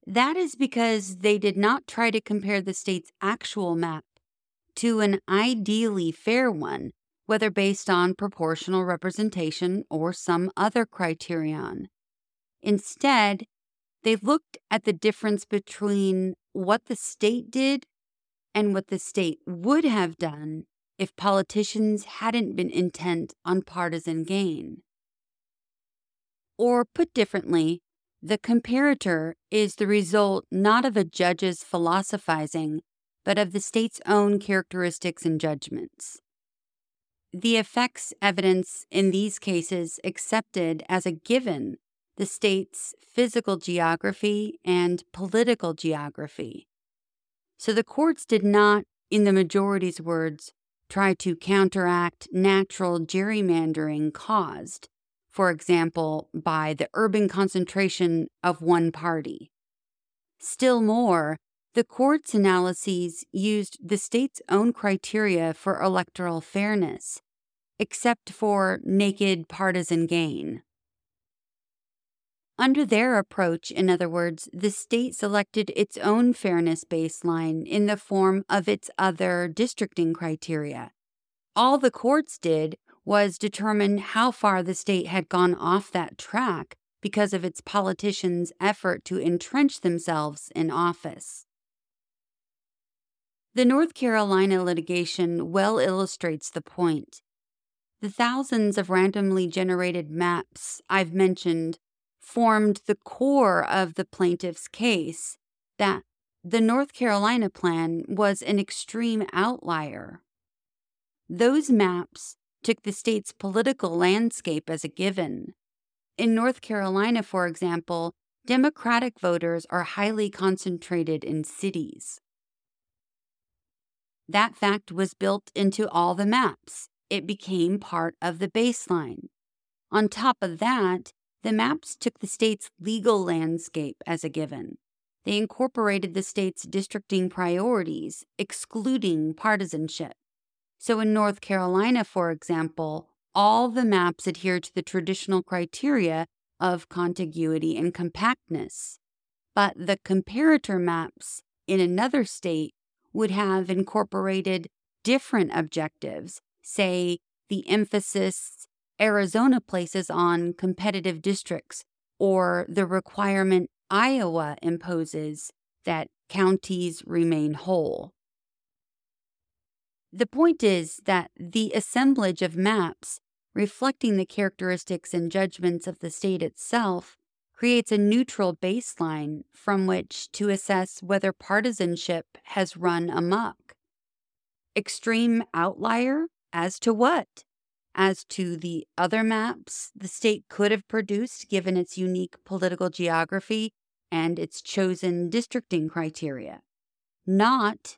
That is because they did not try to compare the state's actual map to an ideally fair one, whether based on proportional representation or some other criterion. Instead, they looked at the difference between what the state did and what the state would have done if politicians hadn't been intent on partisan gain. Or put differently, the comparator is the result not of a judge's philosophizing, but of the state's own characteristics and judgments. The effects evidence in these cases accepted as a given the state's physical geography and political geography. So the courts did not, in the majority's words, try to counteract natural gerrymandering caused, for example, by the urban concentration of one party. Still more, the court's analyses used the state's own criteria for electoral fairness, except for naked partisan gain. Under their approach, in other words, the state selected its own fairness baseline in the form of its other districting criteria. All the courts did was determine how far the state had gone off that track because of its politicians' effort to entrench themselves in office. The North Carolina litigation well illustrates the point. The thousands of randomly generated maps I've mentioned formed the core of the plaintiff's case that the North Carolina plan was an extreme outlier. Those maps took the state's political landscape as a given. In North Carolina, for example, Democratic voters are highly concentrated in cities. That fact was built into all the maps. It became part of the baseline. On top of that, the maps took the state's legal landscape as a given. They incorporated the state's districting priorities, excluding partisanship. So in North Carolina, for example, all the maps adhere to the traditional criteria of contiguity and compactness. But the comparator maps in another state would have incorporated different objectives, say the emphasis Arizona places on competitive districts or the requirement Iowa imposes that counties remain whole. The point is that the assemblage of maps reflecting the characteristics and judgments of the state itself creates a neutral baseline from which to assess whether partisanship has run amok. Extreme outlier as to what? As to the other maps the state could have produced given its unique political geography and its chosen districting criteria. not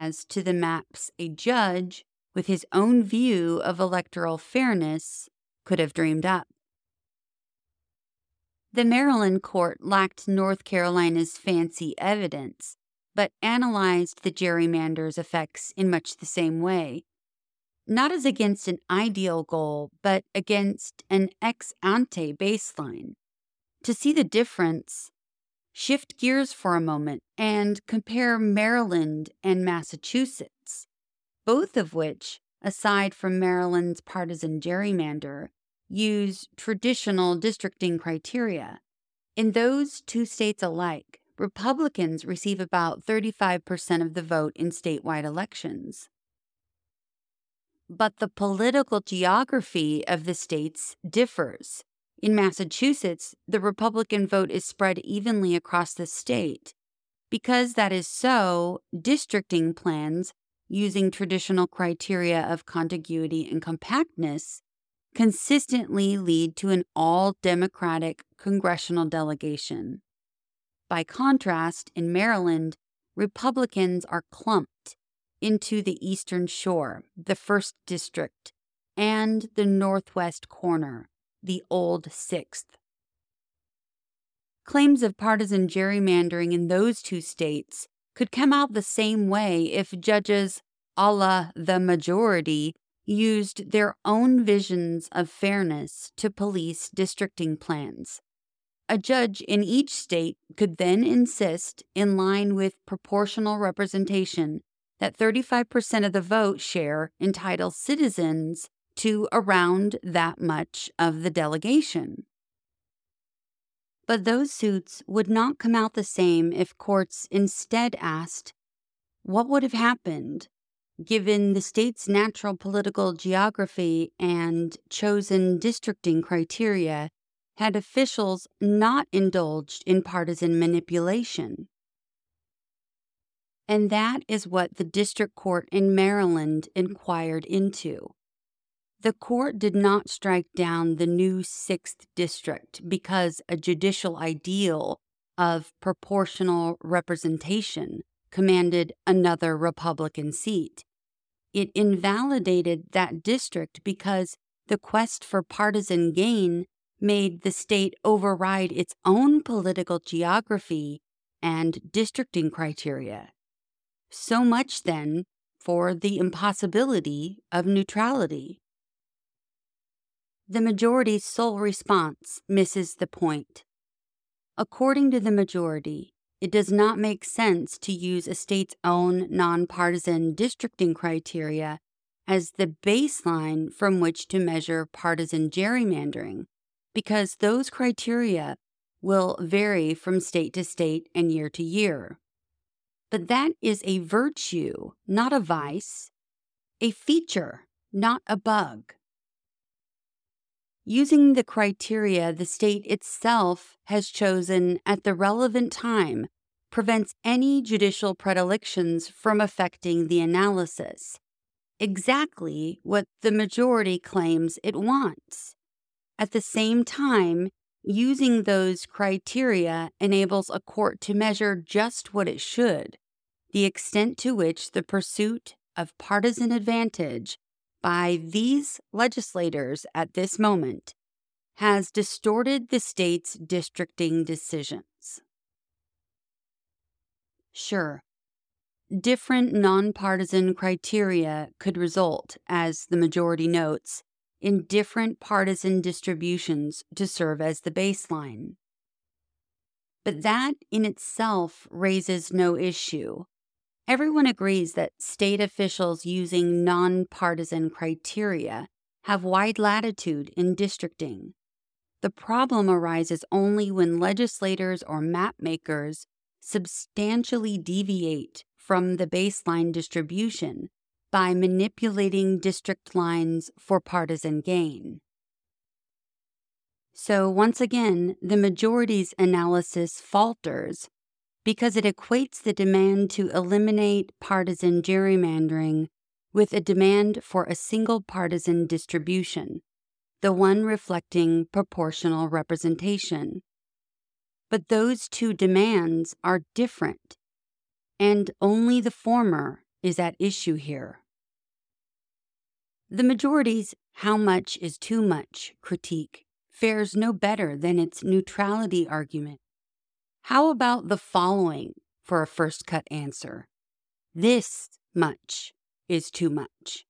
as to the maps a judge with his own view of electoral fairness could have dreamed up. The Maryland court lacked North Carolina's fancy evidence, but analyzed the gerrymander's effects in much the same way. Not as against an ideal goal, but against an ex ante baseline. To see the difference, shift gears for a moment and compare Maryland and Massachusetts, both of which, aside from Maryland's partisan gerrymander, use traditional districting criteria. In those two states alike, Republicans receive about 35% of the vote in statewide elections. But the political geography of the states differs. In Massachusetts, the Republican vote is spread evenly across the state. Because that is so, districting plans using traditional criteria of contiguity and compactness consistently lead to an all Democratic congressional delegation. By contrast, in Maryland, Republicans are clumped into the Eastern Shore, the 1st District, and the Northwest Corner, the Old 6th. Claims of partisan gerrymandering in those two states could come out the same way if judges a la the majority used their own visions of fairness to police districting plans. A judge in each state could then insist, in line with proportional representation, that 35% of the vote share entitles citizens to around that much of the delegation. But those suits would not come out the same if courts instead asked what would have happened given the state's natural political geography and chosen districting criteria, had officials not indulged in partisan manipulation. And that is what the district court in Maryland inquired into. The court did not strike down the new 6th district because a judicial ideal of proportional representation commanded another Republican seat. It invalidated that district because the quest for partisan gain made the state override its own political geography and districting criteria. So much, then, for the impossibility of neutrality. The majority's sole response misses the point. According to the majority, it does not make sense to use a state's own nonpartisan districting criteria as the baseline from which to measure partisan gerrymandering, because those criteria will vary from state to state and year to year. But that is a virtue, not a mm. vice, a feature, not a bug. Using the criteria the state itself has chosen at the relevant time prevents any judicial predilections from affecting the analysis. Exactly what the majority claims it wants. At the same time, using those criteria enables a court to measure just what it should the extent to which the pursuit of partisan advantage by these legislators at this moment has distorted the state's districting decisions. Sure, different nonpartisan criteria could result, as the majority notes, in different partisan distributions to serve as the baseline. But that in itself raises no issue Everyone agrees that state officials using nonpartisan criteria have wide latitude in districting. The problem arises only when legislators or mapmakers substantially deviate from the baseline distribution by manipulating district lines for partisan gain. So, once again, the majority's analysis falters because it equates the demand to eliminate partisan gerrymandering with a demand for a single partisan distribution, the one reflecting proportional representation. But those two demands are different. and only the former is at issue here. The majority's how much is too much critique fares no better than its neutrality argument. How about the following for a first cut answer? This much is too much.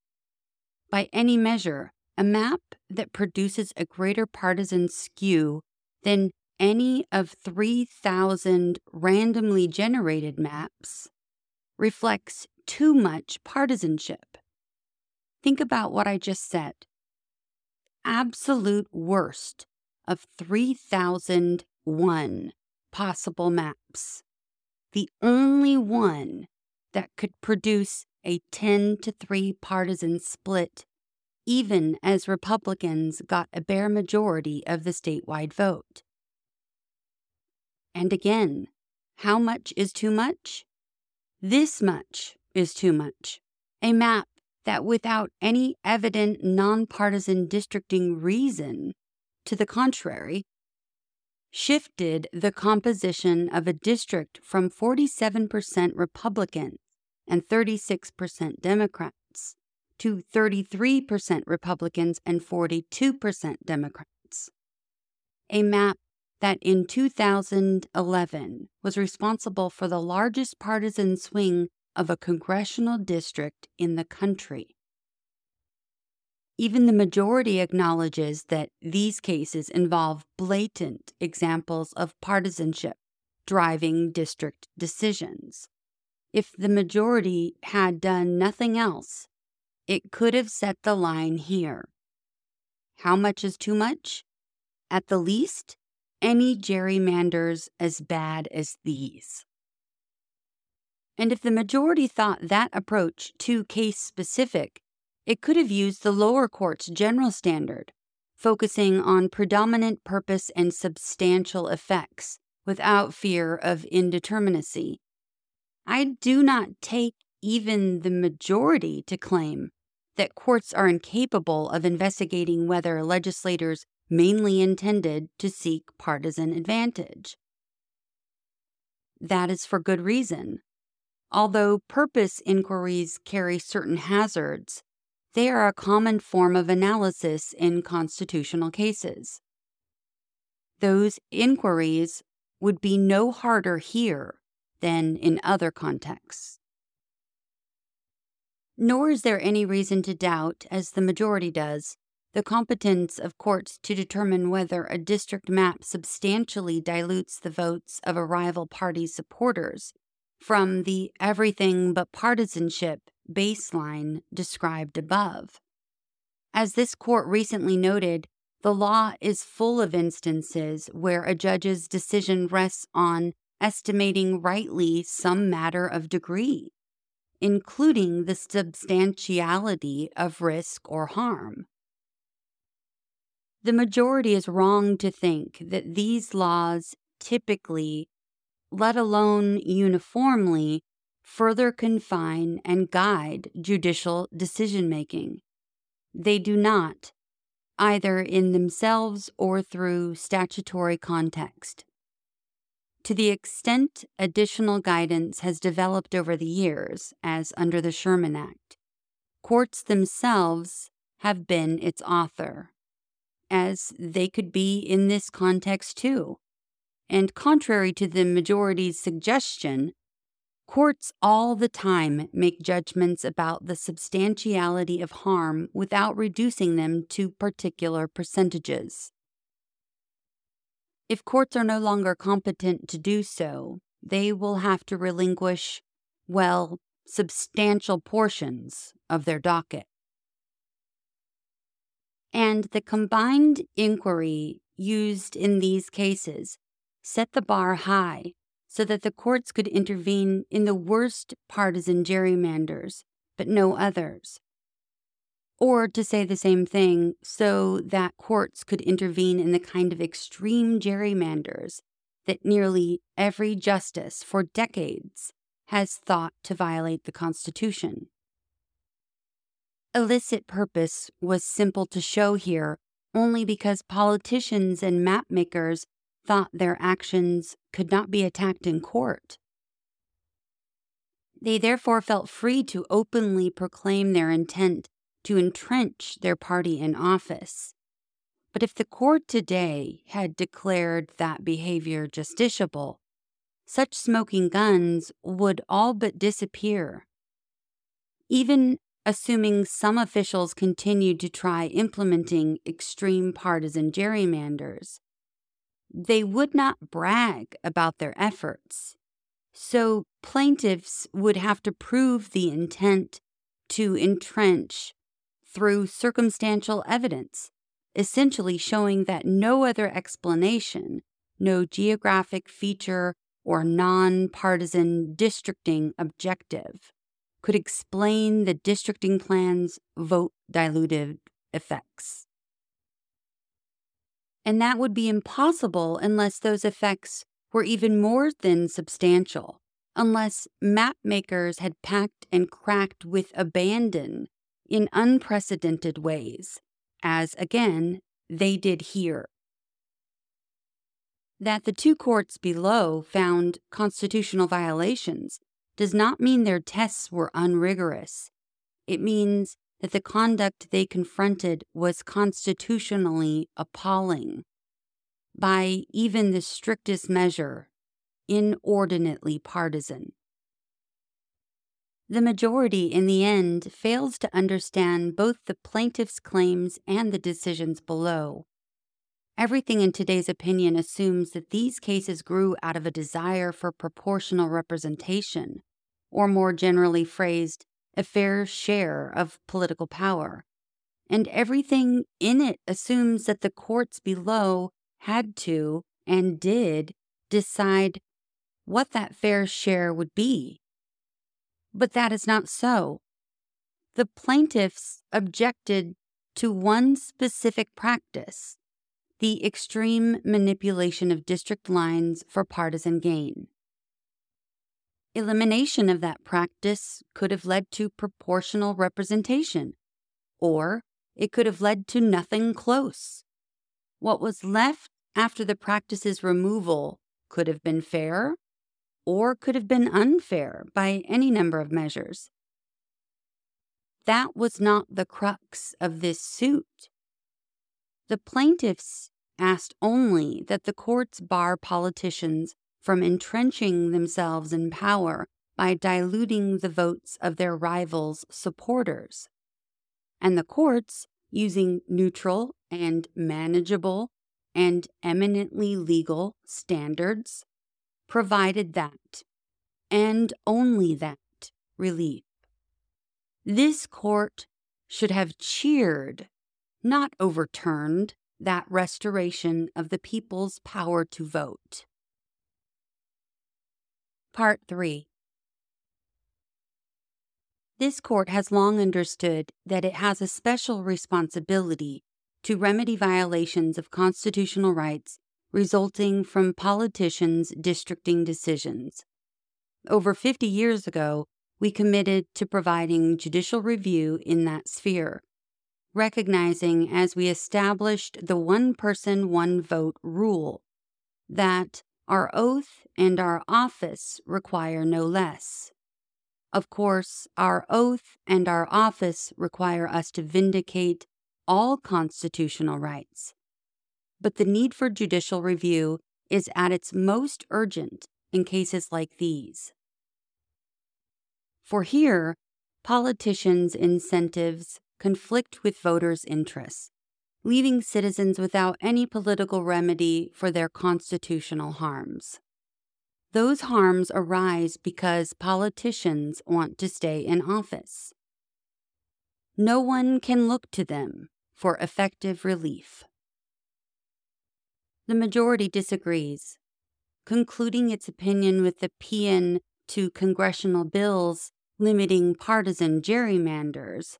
By any measure, a map that produces a greater partisan skew than any of 3,000 randomly generated maps reflects too much partisanship. Think about what I just said. Absolute worst of 3001 possible maps. The only one that could produce a 10 to 3 partisan split, even as Republicans got a bare majority of the statewide vote. And again, how much is too much? This much is too much. A map that, without any evident nonpartisan districting reason to the contrary, shifted the composition of a district from 47% Republican and 36% Democrats to 33% Republicans and 42% Democrats. A map that in 2011 was responsible for the largest partisan swing of a congressional district in the country. Even the majority acknowledges that these cases involve blatant examples of partisanship driving district decisions. If the majority had done nothing else, it could have set the line here. How much is too much? At the least, any gerrymanders as bad as these. And if the majority thought that approach too case specific, it could have used the lower court's general standard, focusing on predominant purpose and substantial effects without fear of indeterminacy. I do not take even the majority to claim that courts are incapable of investigating whether legislators mainly intended to seek partisan advantage. That is for good reason. Although purpose inquiries carry certain hazards, they are a common form of analysis in constitutional cases. Those inquiries would be no harder here than in other contexts. Nor is there any reason to doubt, as the majority does, the competence of courts to determine whether a district map substantially dilutes the votes of a rival party's supporters from the everything but partisanship baseline described above. As this court recently noted, the law is full of instances where a judge's decision rests on estimating rightly some matter of degree, including the substantiality of risk or harm. The majority is wrong to think that these laws typically let alone uniformly, further confine and guide judicial decision making. They do not, either in themselves or through statutory context. To the extent additional guidance has developed over the years, as under the Sherman Act, courts themselves have been its author, as they could be in this context too. And contrary to the majority's suggestion, courts all the time make judgments about the substantiality of harm without reducing them to particular percentages. If courts are no longer competent to do so, they will have to relinquish, well, substantial portions of their docket. And the combined inquiry used in these cases set the bar high so that the courts could intervene in the worst partisan gerrymanders, but no others. Or to say the same thing, so that courts could intervene in the kind of extreme gerrymanders that nearly every justice for decades has thought to violate the Constitution. Illicit purpose was simple to show here only because politicians and mapmakers thought their actions could not be attacked in court. They therefore felt free to openly proclaim their intent to entrench their party in office. But if the court today had declared that behavior justiciable, such smoking guns would all but disappear. Even assuming some officials continued to try implementing extreme partisan gerrymanders, they would not brag about their efforts. So plaintiffs would have to prove the intent to entrench through circumstantial evidence, essentially showing that no other explanation, no geographic feature or non-partisan districting objective could explain the districting plan's vote dilutive effects. And that would be impossible unless those effects were even more than substantial, unless map makers had packed and cracked with abandon in unprecedented ways, as again they did here. That the two courts below found constitutional violations does not mean their tests were unrigorous. It means that the conduct they confronted was constitutionally appalling. By even the strictest measure, inordinately partisan. The majority, in the end, fails to understand both the plaintiff's claims and the decisions below. Everything in today's opinion assumes that these cases grew out of a desire for proportional representation, or more generally phrased, a fair share of political power. And everything in it assumes that the courts below had to and did decide what that fair share would be. But that is not so. The plaintiffs objected to one specific practice the extreme manipulation of district lines for partisan gain. Elimination of that practice could have led to proportional representation, or it could have led to nothing close. What was left after the practice's removal could have been fair or could have been unfair by any number of measures. That was not the crux of this suit. The plaintiffs asked only that the courts bar politicians from entrenching themselves in power by diluting the votes of their rivals' supporters. And the courts, using neutral and manageable and eminently legal standards, provided that, and only that, relief. This court should have cheered, not overturned, that restoration of the people's power to vote. Part 3 This court has long understood that it has a special responsibility to remedy violations of constitutional rights resulting from politicians' districting decisions. Over 50 years ago, we committed to providing judicial review in that sphere, recognizing as we established the one person, one vote rule that our oath and our office require no less. Of course, our oath and our office require us to vindicate all constitutional rights. But the need for judicial review is at its most urgent in cases like these. For here, politicians' incentives conflict with voters' interests leaving citizens without any political remedy for their constitutional harms. Those harms arise because politicians want to stay in office. No one can look to them for effective relief. The majority disagrees, concluding its opinion with the paean to congressional bills limiting partisan gerrymanders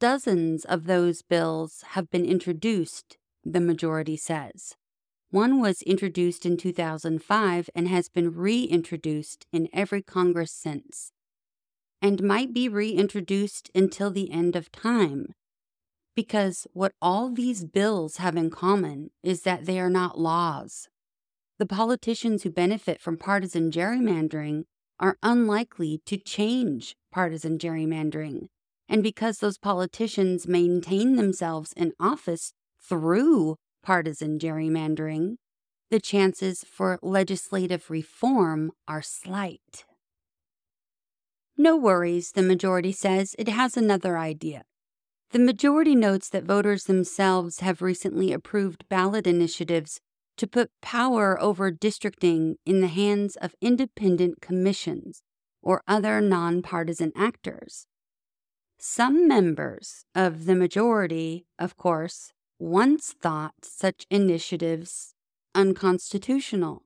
Dozens of those bills have been introduced, the majority says. One was introduced in 2005 and has been reintroduced in every Congress since, and might be reintroduced until the end of time. Because what all these bills have in common is that they are not laws. The politicians who benefit from partisan gerrymandering are unlikely to change partisan gerrymandering. And because those politicians maintain themselves in office through partisan gerrymandering, the chances for legislative reform are slight. No worries, the majority says. It has another idea. The majority notes that voters themselves have recently approved ballot initiatives to put power over districting in the hands of independent commissions or other nonpartisan actors. Some members of the majority, of course, once thought such initiatives unconstitutional.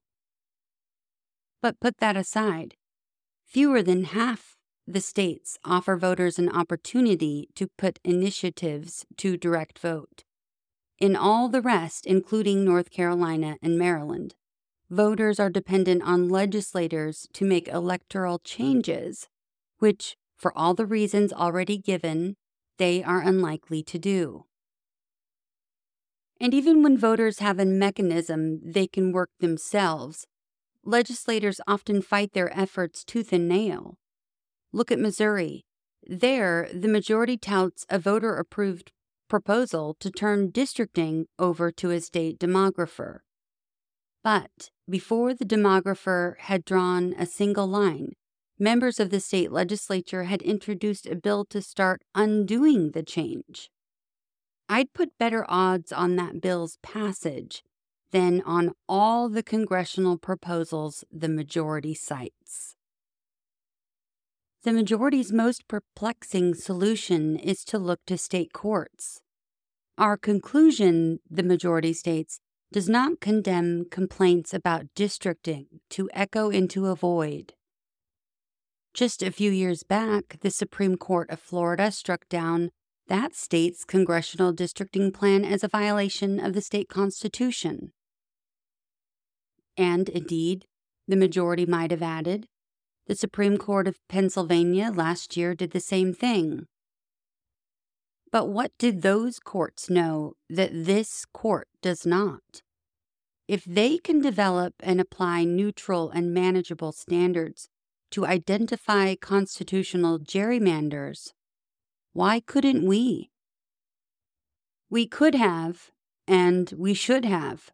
But put that aside, fewer than half the states offer voters an opportunity to put initiatives to direct vote. In all the rest, including North Carolina and Maryland, voters are dependent on legislators to make electoral changes, which, for all the reasons already given, they are unlikely to do. And even when voters have a mechanism they can work themselves, legislators often fight their efforts tooth and nail. Look at Missouri. There, the majority touts a voter approved proposal to turn districting over to a state demographer. But before the demographer had drawn a single line, members of the state legislature had introduced a bill to start undoing the change. I'd put better odds on that bill's passage than on all the congressional proposals the majority cites. The majority's most perplexing solution is to look to state courts. Our conclusion, the majority states, does not condemn complaints about districting to echo into a void. Just a few years back, the Supreme Court of Florida struck down that state's congressional districting plan as a violation of the state constitution. And indeed, the majority might have added, the Supreme Court of Pennsylvania last year did the same thing. But what did those courts know that this court does not? If they can develop and apply neutral and manageable standards to identify constitutional gerrymanders, why couldn't we? We could have, and we should have.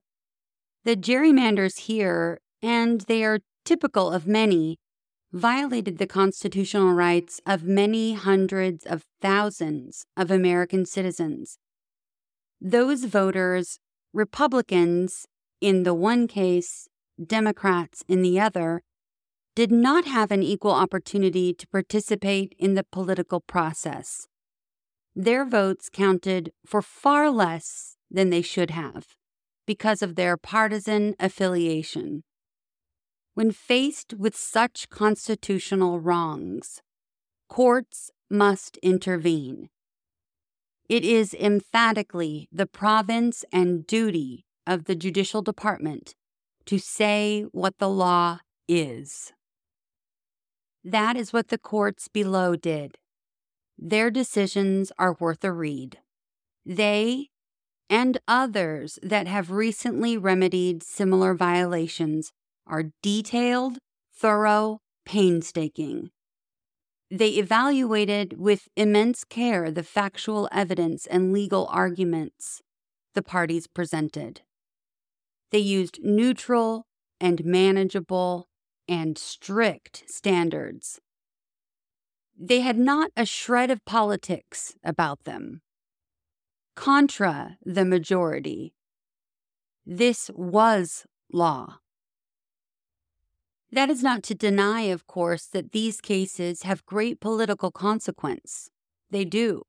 The gerrymanders here, and they are typical of many, violated the constitutional rights of many hundreds of thousands of American citizens. Those voters, Republicans in the one case, Democrats in the other, did not have an equal opportunity to participate in the political process their votes counted for far less than they should have because of their partisan affiliation. When faced with such constitutional wrongs, courts must intervene. It is emphatically the province and duty of the Judicial Department to say what the law is. That is what the courts below did. Their decisions are worth a read. They and others that have recently remedied similar violations are detailed, thorough, painstaking. They evaluated with immense care the factual evidence and legal arguments the parties presented. They used neutral and manageable and strict standards they had not a shred of politics about them. Contra the majority. This was law. That is not to deny, of course, that these cases have great political consequence. They do.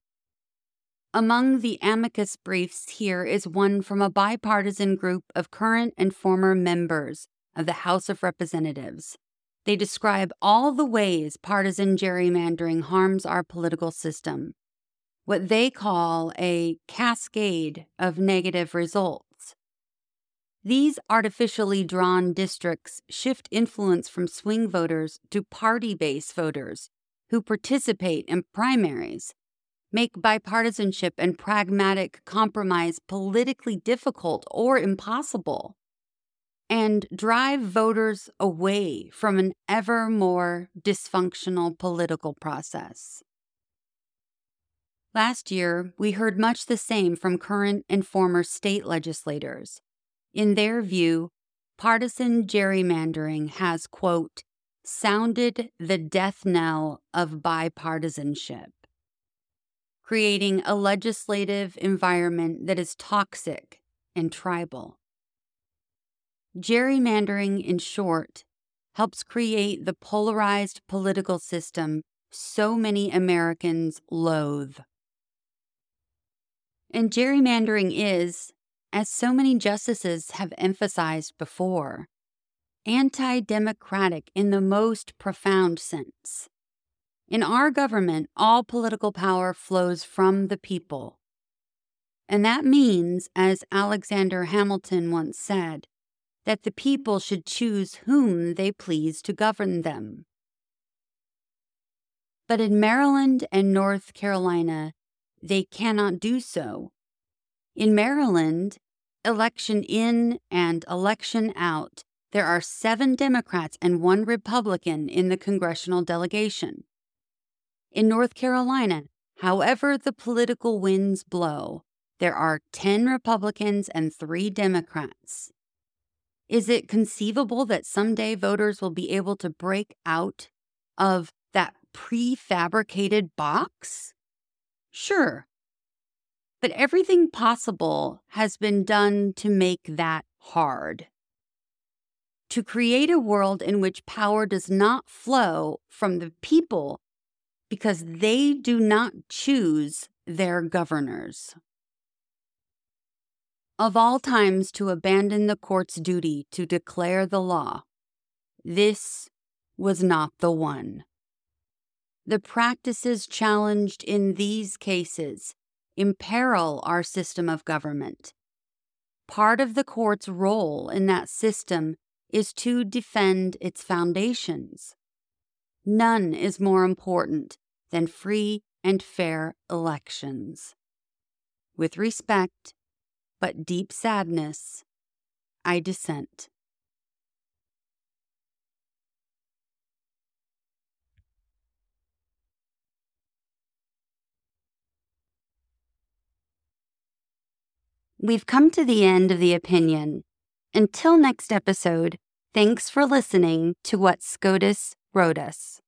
Among the amicus briefs here is one from a bipartisan group of current and former members of the House of Representatives. They describe all the ways partisan gerrymandering harms our political system, what they call a cascade of negative results. These artificially drawn districts shift influence from swing voters to party based voters who participate in primaries, make bipartisanship and pragmatic compromise politically difficult or impossible. And drive voters away from an ever more dysfunctional political process. Last year, we heard much the same from current and former state legislators. In their view, partisan gerrymandering has, quote, sounded the death knell of bipartisanship, creating a legislative environment that is toxic and tribal. Gerrymandering, in short, helps create the polarized political system so many Americans loathe. And gerrymandering is, as so many justices have emphasized before, anti democratic in the most profound sense. In our government, all political power flows from the people. And that means, as Alexander Hamilton once said, that the people should choose whom they please to govern them. But in Maryland and North Carolina, they cannot do so. In Maryland, election in and election out, there are seven Democrats and one Republican in the congressional delegation. In North Carolina, however the political winds blow, there are 10 Republicans and three Democrats. Is it conceivable that someday voters will be able to break out of that prefabricated box? Sure. But everything possible has been done to make that hard. To create a world in which power does not flow from the people because they do not choose their governors of all times to abandon the court's duty to declare the law, this was not the one. The practices challenged in these cases imperil our system of government. Part of the court's role in that system is to defend its foundations. None is more important than free and fair elections. With respect, but deep sadness, I dissent. We've come to the end of the opinion. Until next episode, thanks for listening to what SCOTUS wrote us.